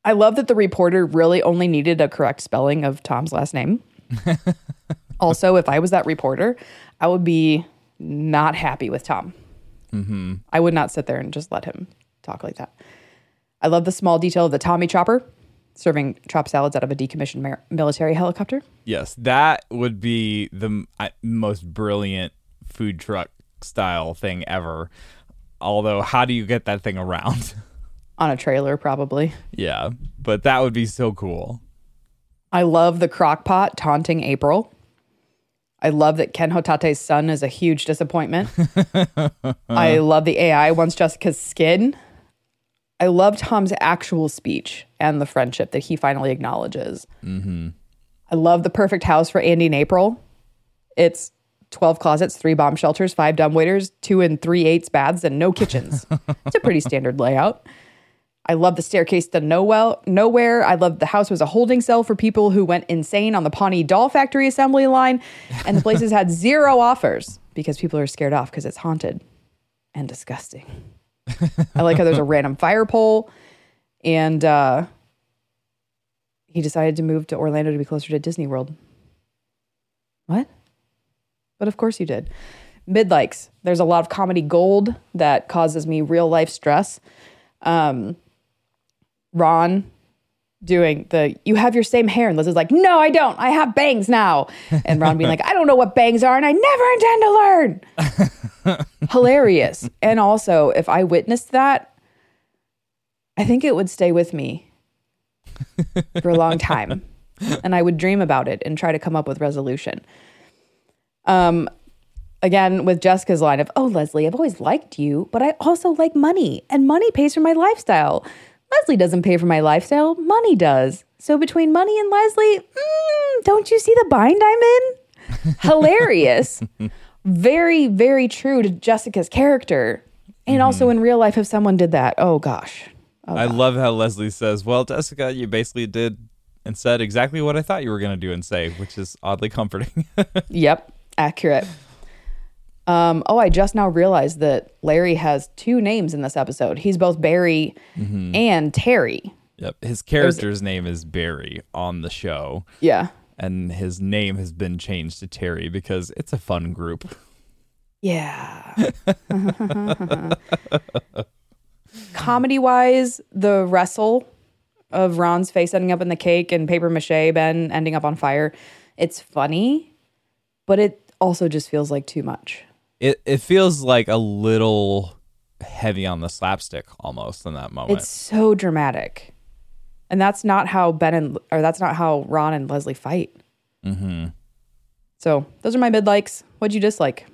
Speaker 2: I love that the reporter really only needed a correct spelling of Tom's last name. <laughs> also, if I was that reporter, I would be not happy with Tom. Mm-hmm. I would not sit there and just let him talk like that. I love the small detail of the Tommy chopper serving chop salads out of a decommissioned mar- military helicopter.
Speaker 1: Yes, that would be the m- most brilliant food truck style thing ever. Although, how do you get that thing around? <laughs>
Speaker 2: On a trailer, probably.
Speaker 1: yeah, but that would be so cool.
Speaker 2: I love the crock pot taunting April. I love that Ken Hotate's son is a huge disappointment. <laughs> I love the AI wants Jessica's skin. I love Tom's actual speech and the friendship that he finally acknowledges. Mm-hmm. I love the perfect house for Andy and April. It's 12 closets, three bomb shelters, five dumbwaiters, two and three eighths baths, and no kitchens. it's a pretty standard layout. I love the staircase to nowhere. Nowhere. I love the house was a holding cell for people who went insane on the Pawnee Doll Factory assembly line, and the places had <laughs> zero offers because people are scared off because it's haunted and disgusting. I like how there's a random fire pole, and uh, he decided to move to Orlando to be closer to Disney World. What? But of course you did. Mid likes. There's a lot of comedy gold that causes me real life stress. Um, Ron doing the you have your same hair and Liz is like, no, I don't. I have bangs now. And Ron being like, I don't know what bangs are and I never intend to learn. <laughs> Hilarious. And also, if I witnessed that, I think it would stay with me for a long time. <laughs> And I would dream about it and try to come up with resolution. Um again with Jessica's line of, "Oh, Leslie, I've always liked you, but I also like money, and money pays for my lifestyle." Leslie doesn't pay for my lifestyle, money does. So between money and Leslie, mm, don't you see the bind I'm in? Hilarious. <laughs> very, very true to Jessica's character. And also in real life, if someone did that, oh gosh. Oh,
Speaker 1: I love how Leslie says, "Well, Jessica, you basically did and said exactly what I thought you were going to do and say," which is oddly comforting. <laughs>
Speaker 2: Yep, accurate. Um, oh, I just now realized that Larry has two names in this episode. He's both Barry and Terry.
Speaker 1: yep, his character's name is Barry on the show,
Speaker 2: Yeah.
Speaker 1: and his name has been changed to Terry because it's a fun group.
Speaker 2: Yeah. <laughs> Comedy wise, the wrestle of Ron's face ending up in the cake and paper mache Ben ending up on fire, it's funny, but it also just feels like too much.
Speaker 1: It it feels like a little heavy on the slapstick almost in that moment.
Speaker 2: It's so dramatic. And that's not how Ben and or that's not how Ron and Leslie fight. Mm-hmm. So those are my mid likes. What'd you dislike?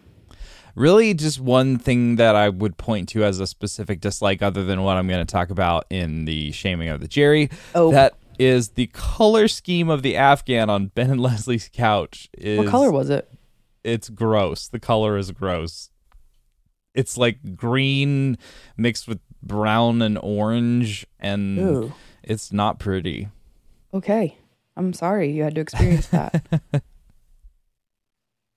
Speaker 1: really just one thing that I would point to as a specific dislike, other than what I'm going to talk about in the shaming of the Jerry.
Speaker 2: Oh.
Speaker 1: That is the color scheme of the Afghan on Ben and Leslie's couch. Is
Speaker 2: What color was it?
Speaker 1: It's gross. The color is gross. It's like green mixed with brown and orange, and
Speaker 2: Ooh.
Speaker 1: it's not pretty.
Speaker 2: Okay. I'm sorry you had to experience that. <laughs>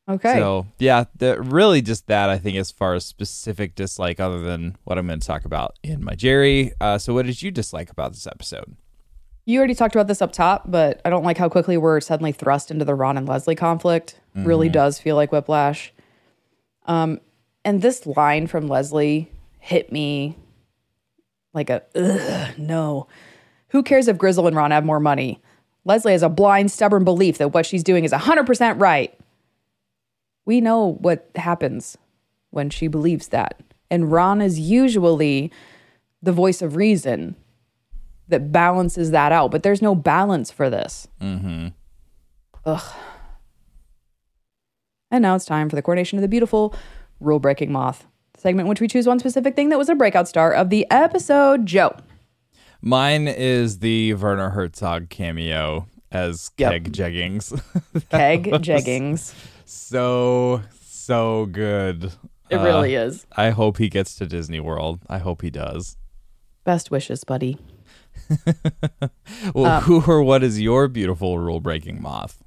Speaker 2: okay.
Speaker 1: So yeah, the, really just that I think as far as specific dislike, other than what I'm going to talk about in my Jerry. Uh, so what did you dislike about this episode?
Speaker 2: You already talked about this up top, but I don't like how quickly we're suddenly thrust into the Ron and Leslie conflict. Really does feel like whiplash. Um, and this line from Leslie hit me like a ugh, no. Who cares if Gryzzl and Ron have more money? Leslie has a blind, stubborn belief that what she's doing is 100% right. We know what happens when she believes that. And Ron is usually the voice of reason that balances that out, but there's no balance for this. Mm-hmm. Ugh. And now it's time for the coronation of the beautiful rule breaking moth segment, which we choose one specific thing that was a breakout star of the episode. Joe.
Speaker 1: Mine is the Werner Herzog cameo as
Speaker 2: Yep.
Speaker 1: Keg Jeggings. <laughs>
Speaker 2: Keg Jeggings.
Speaker 1: so so good.
Speaker 2: It really is.
Speaker 1: I hope he gets to Disney World. I hope he does.
Speaker 2: Best wishes, buddy. <laughs>
Speaker 1: Well,
Speaker 2: Uh,
Speaker 1: who or what is your beautiful rule breaking moth?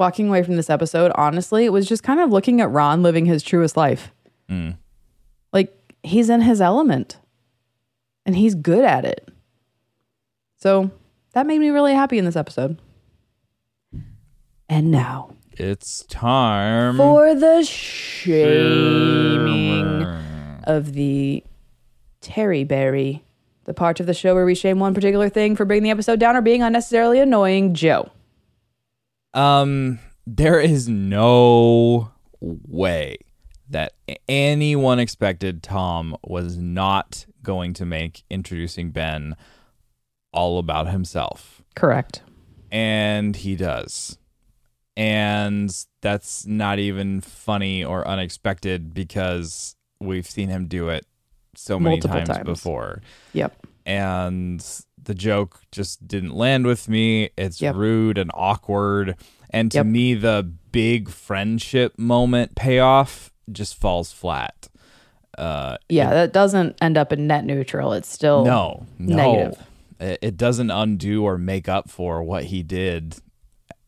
Speaker 2: Walking away from this episode, honestly, it was just kind of looking at Ron living his truest life. Mm. Like he's in his element and he's good at it. So that made me really happy in this episode. And now
Speaker 1: It's time
Speaker 2: for the shaming of the Terry Berry, the part of the show where we shame one particular thing for bringing the episode down or being unnecessarily annoying. Joe.
Speaker 1: Um, there is no way that anyone expected Tom was not going to make introducing Ben all about himself.
Speaker 2: Correct.
Speaker 1: And he does. And that's not even funny or unexpected because we've seen him do it so many times,
Speaker 2: times.
Speaker 1: before.
Speaker 2: Yep.
Speaker 1: And the joke just didn't land with me. It's
Speaker 2: Yep.
Speaker 1: rude and awkward. And to
Speaker 2: Yep.
Speaker 1: me, the big friendship moment payoff just falls flat. Uh,
Speaker 2: Yeah, that doesn't end up in net neutral. It's still
Speaker 1: no, no.
Speaker 2: negative.
Speaker 1: It, it doesn't undo or make up for what he did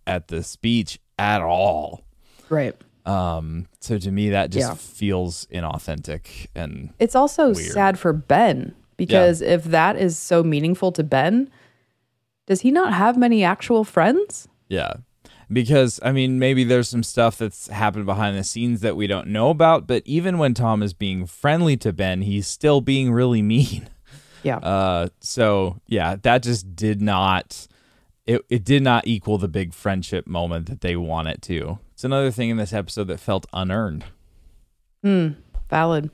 Speaker 1: at the speech at all.
Speaker 2: right.
Speaker 1: Um, so to me, that just
Speaker 2: Yeah.
Speaker 1: feels inauthentic and
Speaker 2: It's also
Speaker 1: Weird.
Speaker 2: sad for Ben because if that is so meaningful to Ben, does he not have many actual friends?
Speaker 1: yeah. because I mean maybe there's some stuff that's happened behind the scenes that we don't know about, but even when Tom is being friendly to Ben, he's still being really mean. <laughs>
Speaker 2: Yeah.
Speaker 1: Uh, so yeah, that just did not it it did not equal the big friendship moment that they want it to. It's another thing in this episode that felt unearned.
Speaker 2: Hmm. Valid.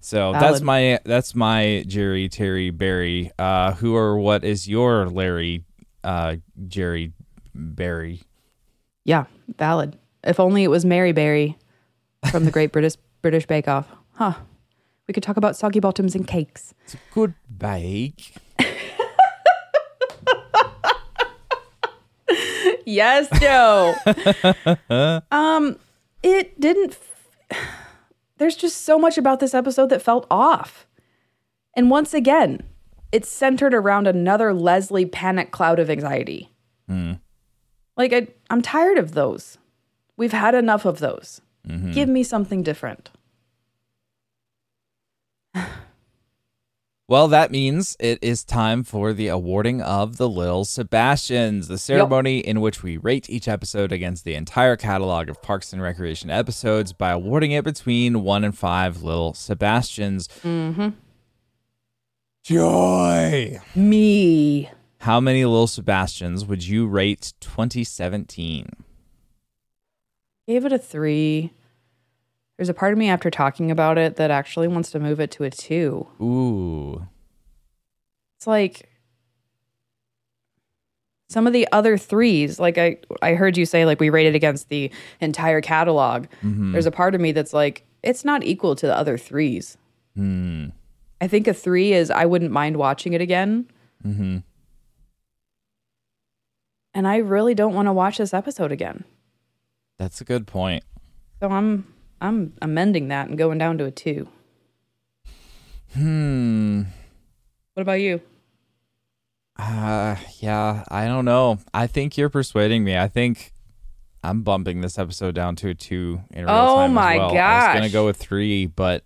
Speaker 1: So
Speaker 2: Valid.
Speaker 1: that's my that's my Jerry Terry Barry. Uh, who or what is your Larry uh, Jerry Barry?
Speaker 2: Yeah. Valid. If only it was Mary Berry from the Great British British Bake Off. Huh. We could talk about soggy bottoms and cakes.
Speaker 1: It's a good bake. <laughs>
Speaker 2: Yes, Joe. <laughs> um, it didn't. There's just so much about this episode that felt off. And once again, it's centered around another Leslie panic cloud of anxiety. Hmm. Like I, I'm tired of those. We've had enough of those. Mm-hmm. Give me something different.
Speaker 1: Well, that means it is time for the awarding of the Lil Sebastians, the ceremony in which we rate each episode against the entire catalog of Parks and Recreation episodes by awarding it between one and five Lil Sebastians. Mm-hmm. Joy!
Speaker 2: Me.
Speaker 1: How many Lil Sebastians would you rate 2017?
Speaker 2: Gave it a three. There's a part of me after talking about it that actually wants to move it to a two.
Speaker 1: Ooh.
Speaker 2: It's like some of the other threes, like I, I heard you say, like we rated against the entire catalog. There's a part of me that's like, it's not equal to the other threes.
Speaker 1: Hmm.
Speaker 2: I think a three is I wouldn't mind watching it again.
Speaker 1: Mm-hmm.
Speaker 2: And I really don't want to watch this episode again.
Speaker 1: That's a good point.
Speaker 2: So I'm I'm amending that and going down to a two.
Speaker 1: Hmm.
Speaker 2: What about you?
Speaker 1: Uh, yeah, I don't know. I think you're persuading me. I think I'm bumping this episode down to a two in real
Speaker 2: Oh
Speaker 1: time as
Speaker 2: my
Speaker 1: well. I was gonna go with three, but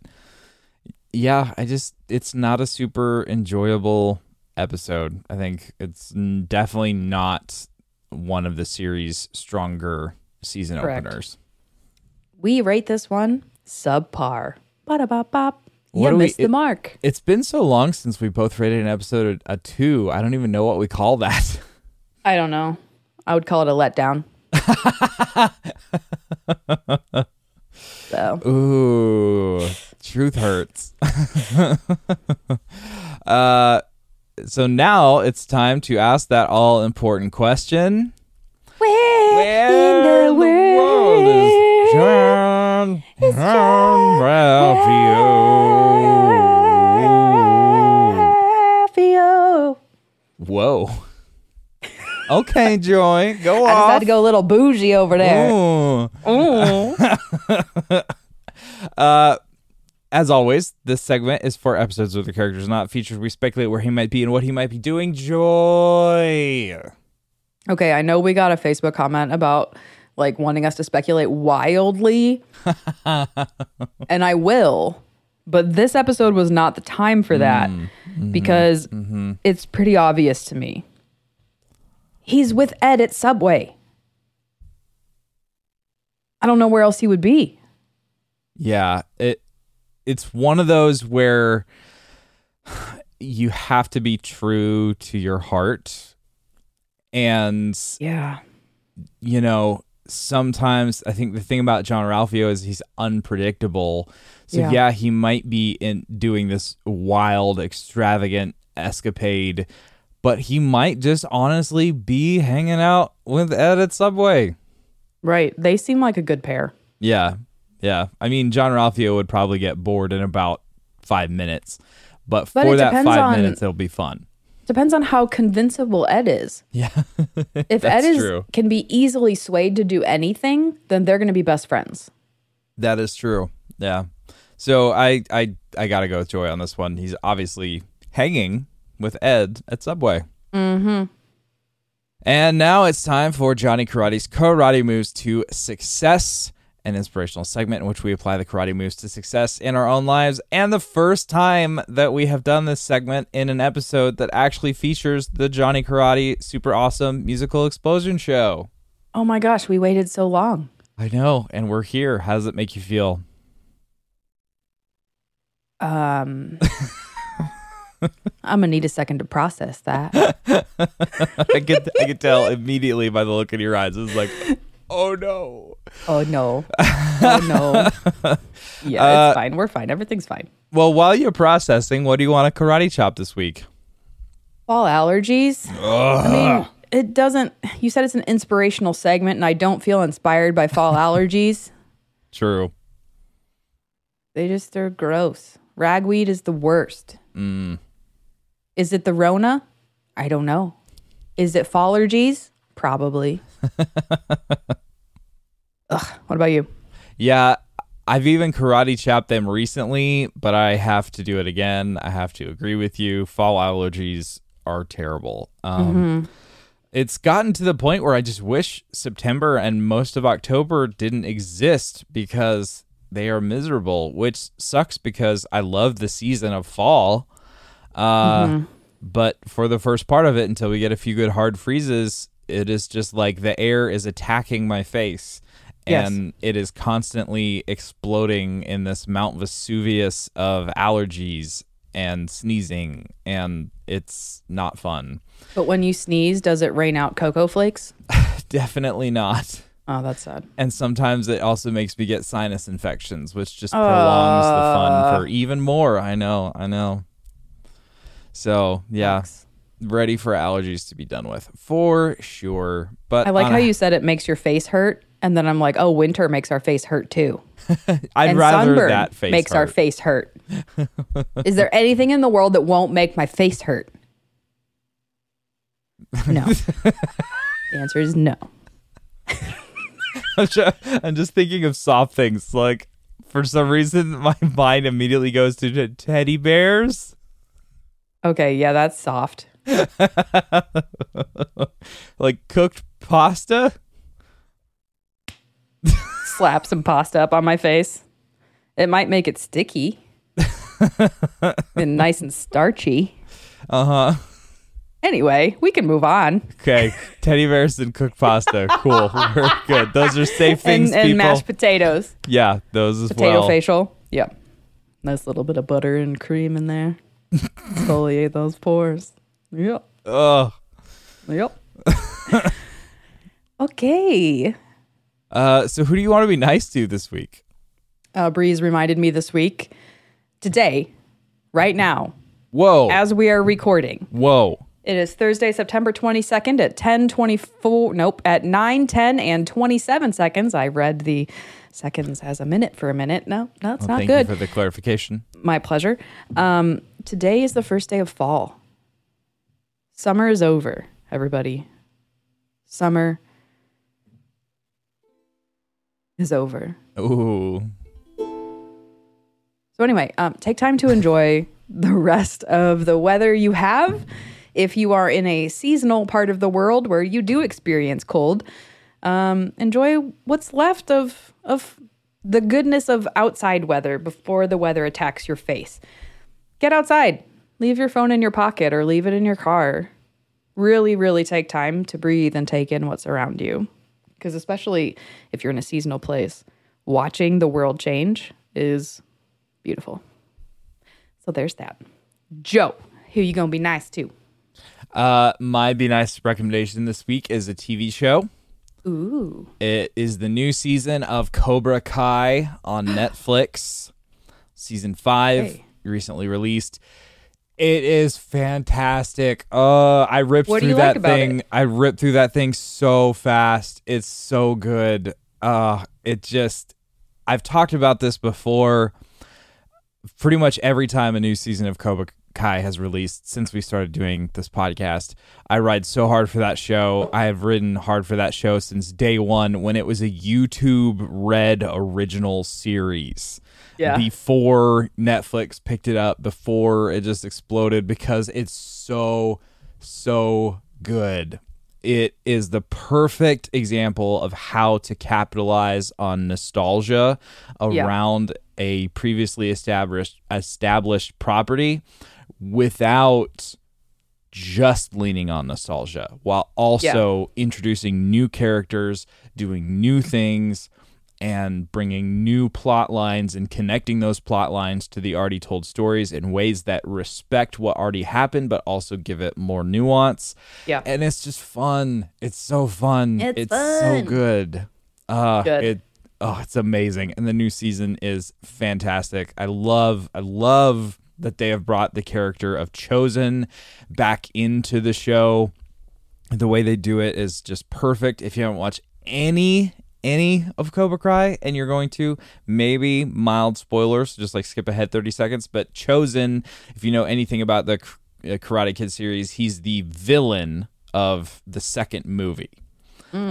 Speaker 1: yeah, I just it's not a super enjoyable episode. I think it's definitely not one of the series' stronger season
Speaker 2: Correct.
Speaker 1: openers.
Speaker 2: We rate this one subpar. Ba-da-ba-bop.
Speaker 1: What
Speaker 2: You
Speaker 1: do we-
Speaker 2: missed the
Speaker 1: it-
Speaker 2: mark.
Speaker 1: It's been so long since we both rated an episode a, a two. I don't even know what we call that. <laughs>
Speaker 2: I don't know. I would call it a letdown. <laughs> so
Speaker 1: Ooh, truth hurts. <laughs> uh, so now it's time to ask that all important question.
Speaker 2: where, in the world
Speaker 1: is John, Jean-Ralphio? Whoa. <laughs> Okay, Joy, go on.
Speaker 2: I just had to go a little bougie over there.
Speaker 1: Ooh.
Speaker 2: Ooh. <laughs>
Speaker 1: Uh, as always, this segment is for episodes where the characters not featured. We speculate where he might be and what he might be doing. Joy.
Speaker 2: Okay, I know we got a Facebook comment about like wanting us to speculate wildly, <laughs> and I will, but this episode was not the time for that mm. mm-hmm. because mm-hmm. it's pretty obvious to me. He's with Ed at Subway. I don't know where else he would be.
Speaker 1: Yeah, it it's one of those where <sighs> you have to be true to your heart and
Speaker 2: Yeah.
Speaker 1: you know sometimes i think the thing about Jean-Ralphio is he's unpredictable so
Speaker 2: Yeah.
Speaker 1: yeah, he might be in doing this wild extravagant escapade but he might just honestly be hanging out with ed at subway
Speaker 2: Right. They seem like a good pair.
Speaker 1: yeah yeah i mean Jean-Ralphio would probably get bored in about five minutes but,
Speaker 2: But
Speaker 1: for that five
Speaker 2: on-
Speaker 1: minutes it'll be fun
Speaker 2: Depends on how convincible Ed is.
Speaker 1: yeah <laughs>
Speaker 2: If
Speaker 1: That's
Speaker 2: Ed is
Speaker 1: true.
Speaker 2: can be easily swayed to do anything, then they're going to be best friends.
Speaker 1: That is true. Yeah. So I I I gotta go with Joy on this one. He's obviously hanging with Ed at Subway. Mm-hmm. And now it's time for Johnny Karate's karate moves to success, an inspirational segment in which we apply the karate moves to success in our own lives, and the first time that we have done this segment in an episode that actually features the Johnny Karate Super Awesome Musical Explosion Show.
Speaker 2: Oh my gosh, we waited so long.
Speaker 1: I know, and we're here. How does it make you feel?
Speaker 2: Um, <laughs> I'm gonna need a second to process that. <laughs>
Speaker 1: I could I could tell immediately by the look in your eyes. It was like, oh no.
Speaker 2: Oh no. Oh no. <laughs> Yeah,
Speaker 1: Uh,
Speaker 2: it's fine. We're fine. Everything's fine.
Speaker 1: Well, while you're processing, what do you want to karate chop this week?
Speaker 2: Fall allergies. I mean, it doesn't. You said it's an inspirational segment, and I don't feel inspired by fall allergies.
Speaker 1: True.
Speaker 2: They just are gross. Ragweed is the worst.
Speaker 1: Mm.
Speaker 2: Is it the Rona? I don't know. Is it fall allergies? Probably. <laughs> Ugh, what about you?
Speaker 1: Yeah, I've even karate chopped them recently, but I have to do it again. I have to agree with you. Fall allergies are terrible. Um, It's gotten to the point where I just wish September and most of October didn't exist because they are miserable, which sucks because I love the season of fall. Uh, But for the first part of it, until we get a few good hard freezes, it is just like the air is attacking my face.
Speaker 2: Yes.
Speaker 1: And it is constantly exploding in this Mount Vesuvius of allergies and sneezing, and it's not fun.
Speaker 2: But when you sneeze, does it rain out cocoa flakes? <laughs>
Speaker 1: Definitely not.
Speaker 2: Oh, that's sad.
Speaker 1: And sometimes it also makes me get sinus infections, which just ah. prolongs the fun for even more. I know, I know. So, yeah,
Speaker 2: Sucks.
Speaker 1: Ready for allergies to be done with for sure. But
Speaker 2: I like how
Speaker 1: a-
Speaker 2: you said it makes your face hurt, and then I'm like, oh, winter makes our face hurt too. <laughs>
Speaker 1: I'd
Speaker 2: and
Speaker 1: rather that face
Speaker 2: makes our face hurt. <laughs> Is there anything in the world that won't make my face hurt? No. <laughs> the answer is no.
Speaker 1: I'm just thinking of soft things. Like, for some reason, my mind immediately goes to teddy bears.
Speaker 2: Okay, yeah, that's soft. <laughs>
Speaker 1: like cooked pasta. <laughs>
Speaker 2: Slap some pasta up on my face. It might make it sticky <laughs> and nice and starchy.
Speaker 1: Uh huh.
Speaker 2: Anyway, we can move on.
Speaker 1: Okay, teddy bears and cooked pasta. Cool, very good. Those are safe things,
Speaker 2: And, and
Speaker 1: people.
Speaker 2: mashed potatoes.
Speaker 1: yeah, those as
Speaker 2: Potato
Speaker 1: well.
Speaker 2: facial. Yep. Nice little bit of butter and cream in there. Exfoliate those pores. Yep.
Speaker 1: Ugh.
Speaker 2: Yep. okay.
Speaker 1: Uh, so who do you want to be nice to this week?
Speaker 2: Uh, Breeze reminded me this week, today, right now,
Speaker 1: Whoa,
Speaker 2: as we are recording.
Speaker 1: whoa.
Speaker 2: It is Thursday, September 22nd at 10 24. Nope, at 9 10 and 27 seconds. I read the seconds as a minute for a minute. No, no, it's
Speaker 1: Well,
Speaker 2: not
Speaker 1: thank
Speaker 2: good.
Speaker 1: you for the clarification.
Speaker 2: My pleasure. Um, today is the first day of fall. Summer is over, everybody. Summer is over.
Speaker 1: Ooh,
Speaker 2: So anyway, um, take time to enjoy the rest of the weather you have. If you are in a seasonal part of the world where you do experience cold, um, enjoy what's left of of the goodness of outside weather before the weather attacks your face. Get outside. Leave your phone in your pocket or leave it in your car. Really, really take time to breathe and take in what's around you. Because especially if you're in a seasonal place, watching the world change is beautiful. So there's that. Joe, who you gonna be nice to?
Speaker 1: uh, my be nice recommendation this week is a TV show.
Speaker 2: Ooh.
Speaker 1: It is the new season of Cobra Kai on <gasps> Netflix. Season five
Speaker 2: Hey.
Speaker 1: recently released. It is fantastic. Uh, I ripped
Speaker 2: What
Speaker 1: through that
Speaker 2: like
Speaker 1: thing.
Speaker 2: it?
Speaker 1: I ripped through that thing so fast. It's so good. Uh, it just I've talked about this before. Pretty much every time a new season of Cobra Kai has released since we started doing this podcast, I ride so hard for that show. I have ridden hard for that show since day one when it was a YouTube Red original series
Speaker 2: Yeah.
Speaker 1: before Netflix picked it up, before it just exploded because it's so, so good. It is the perfect example of how to capitalize on nostalgia
Speaker 2: Yeah.
Speaker 1: around a previously established established property without just leaning on nostalgia while also introducing new characters, doing new things, and bringing new plot lines and connecting those plot lines to the already told stories in ways that respect what already happened, but also give it more nuance.
Speaker 2: Yeah.
Speaker 1: And it's just fun. It's so fun.
Speaker 2: It's
Speaker 1: so
Speaker 2: fun.
Speaker 1: good. Uh,
Speaker 2: Good.
Speaker 1: It, oh, it's amazing. And the new season is fantastic. I love, I love that they have brought the character of Chosen back into the show. The way they do it is just perfect. If you haven't watched any any of Cobra Kai and you're going to maybe mild spoilers, just like skip ahead 30 seconds, but Chozen, if you know anything about the uh, Karate Kid series, he's the villain of the second movie.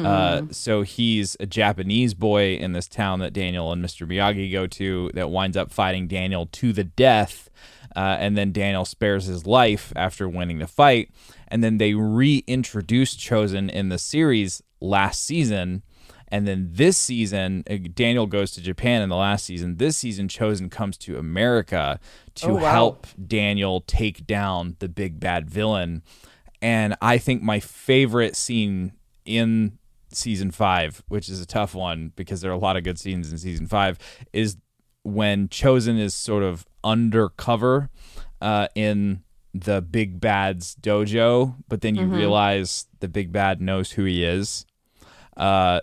Speaker 1: Uh, so he's a Japanese boy in this town that Daniel and Mr. Miyagi go to that winds up fighting Daniel to the death. Uh, and then Daniel spares his life after winning the fight. And then they reintroduced Chozen in the series last season. And then this season, uh, Daniel goes to Japan in the last season. This season, Chozen comes to America to
Speaker 2: Oh, wow.
Speaker 1: help Daniel take down the big bad villain. And I think my favorite scene in season five, which is a tough one because there are a lot of good scenes in season five, is when Chozen is sort of undercover uh, in the big bad's dojo, but then you realize the big bad knows who he is. Uh,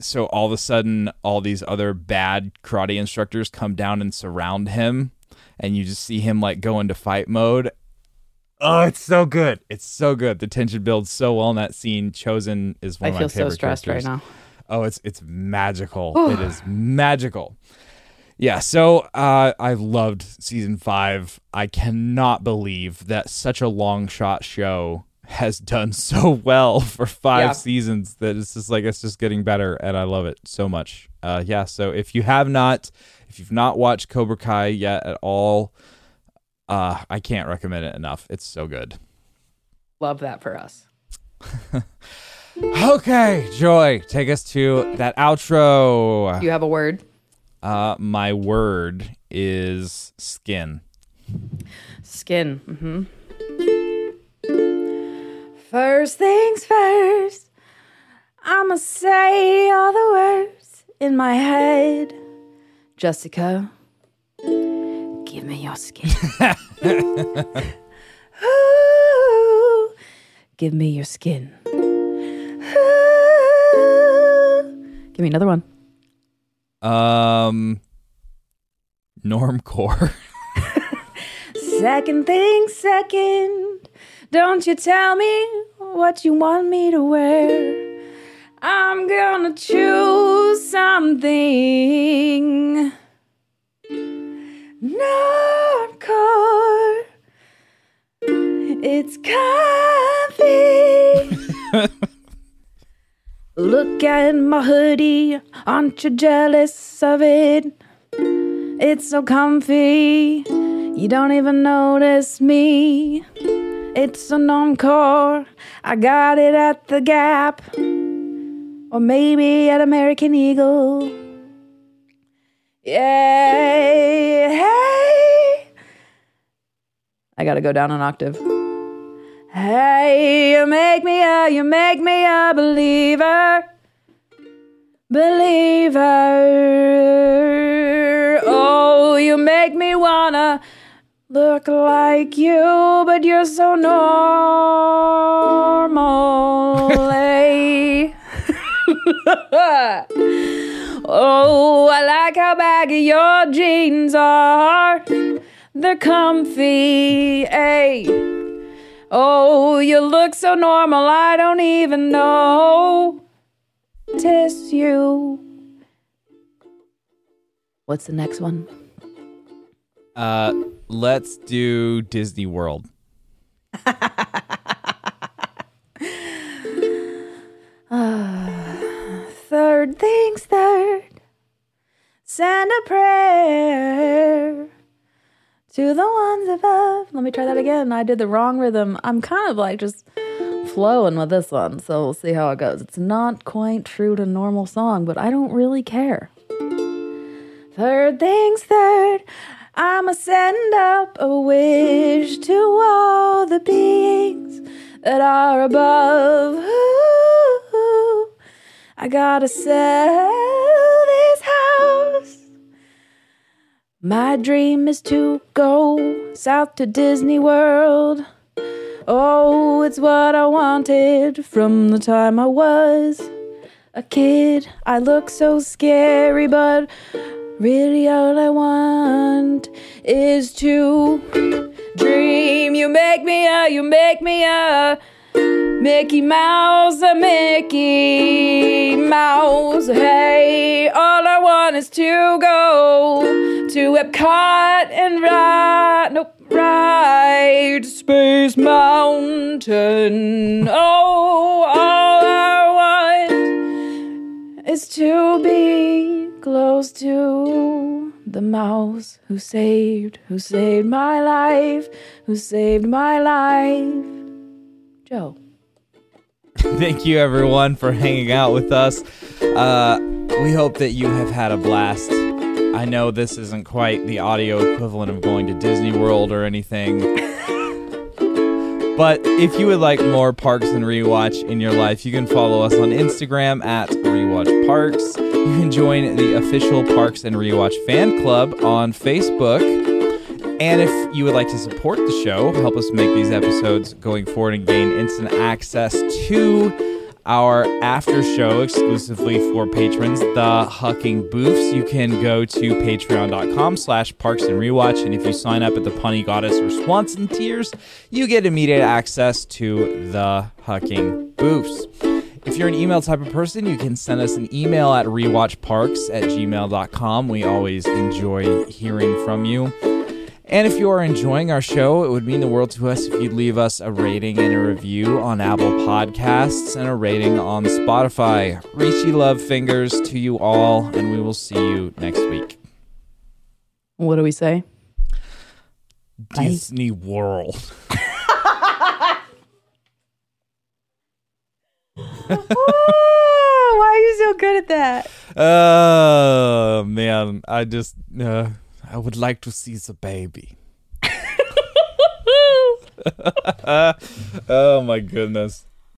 Speaker 1: so all of a sudden, all these other bad karate instructors come down and surround him, and you just see him like go into fight mode. Oh, it's so good! It's so good. The tension builds so well in that scene. Chozen is one
Speaker 2: I
Speaker 1: of my
Speaker 2: feel so
Speaker 1: favorite
Speaker 2: stressed
Speaker 1: characters.
Speaker 2: right now.
Speaker 1: Oh, it's it's magical. it is magical. Yeah, so uh, I loved season five. I cannot believe that such a long shot show has done <laughs> so well for five
Speaker 2: Yeah.
Speaker 1: seasons that it's just like it's just getting better, and I love it so much. Uh, yeah, so if you have not, if you've not watched Cobra Kai yet at all, uh, I can't recommend it enough. It's so good.
Speaker 2: Love that for us. <laughs>
Speaker 1: Okay, Joy, take us to that outro.
Speaker 2: You have a word?
Speaker 1: Uh, my word is skin.
Speaker 2: Skin. Mm-hmm. First things first, I'ma say all the words in my head. Jessica, give me your skin. <laughs> Ooh, give me your skin. Ooh. Give me another one.
Speaker 1: Um, normcore. <laughs>
Speaker 2: Second thing second, don't you tell me what you want me to wear. I'm gonna choose something normcore. It's comfy. <laughs> Look at my hoodie, aren't you jealous of it? It's so comfy, you don't even notice me. It's a non-core, I got it at the Gap, or maybe at American Eagle. Yay, hey. I gotta go down an octave. Hey, you make me a, you make me a believer believer. Oh, you make me wanna look like you, but you're so normal. <laughs> oh, I like how baggy your jeans are. They're comfy. Hey. Oh, you look so normal, I don't even know. Tis you. What's the next one?
Speaker 1: Uh, let's do Disney World. <sighs>
Speaker 2: Third things third. Send a prayer to the ones above. Let me try that again. I did the wrong rhythm. I'm kind of like just flowing with this one, so we'll see how it goes. It's not quite true to normal song, but I don't really care. Third things third. I'ma send up a wish to all the beings that are above. Ooh, I gotta sell this house. My dream is to go south to Disney World. Oh, it's what I wanted from the time I was a kid. I look so scary, but really all I want is to dream. You make me a, you make me a Mickey Mouse, a Mickey Mouse. Hey, all I want is to go to Epcot and ride, nope, ride Space Mountain. Oh, all I want is to be close to the mouse who saved, who saved my life, who saved my life. Joe.
Speaker 1: Thank you, everyone, for hanging out with us. Uh, we hope that you have had a blast. I know this isn't quite the audio equivalent of going to Disney World or anything. But if you would like more Parks and Rewatch in your life, you can follow us on Instagram at Rewatch Parks. You can join the official Parks and Rewatch fan club on Facebook. And if you would like to support the show, help us make these episodes going forward and gain instant access to our after show exclusively for patrons, the Hucking Boofs, you can go to patreon.com slash parks and rewatch. And if you sign up at the Punny Goddess or Swanson tiers, you get immediate access to the Hucking Boofs. If you're an email type of person, you can send us an email at rewatchparks at gmail.com. We always enjoy hearing from you. And if you are enjoying our show, it would mean the world to us if you'd leave us a rating and a review on Apple Podcasts and a rating on Spotify. Reachy love fingers to you all, and we will see you next week.
Speaker 2: What do we say?
Speaker 1: Disney World. <laughs> <laughs>
Speaker 2: why are you so good at that?
Speaker 1: Oh man, I just uh, I would like to see the baby. <laughs> <laughs> oh my goodness.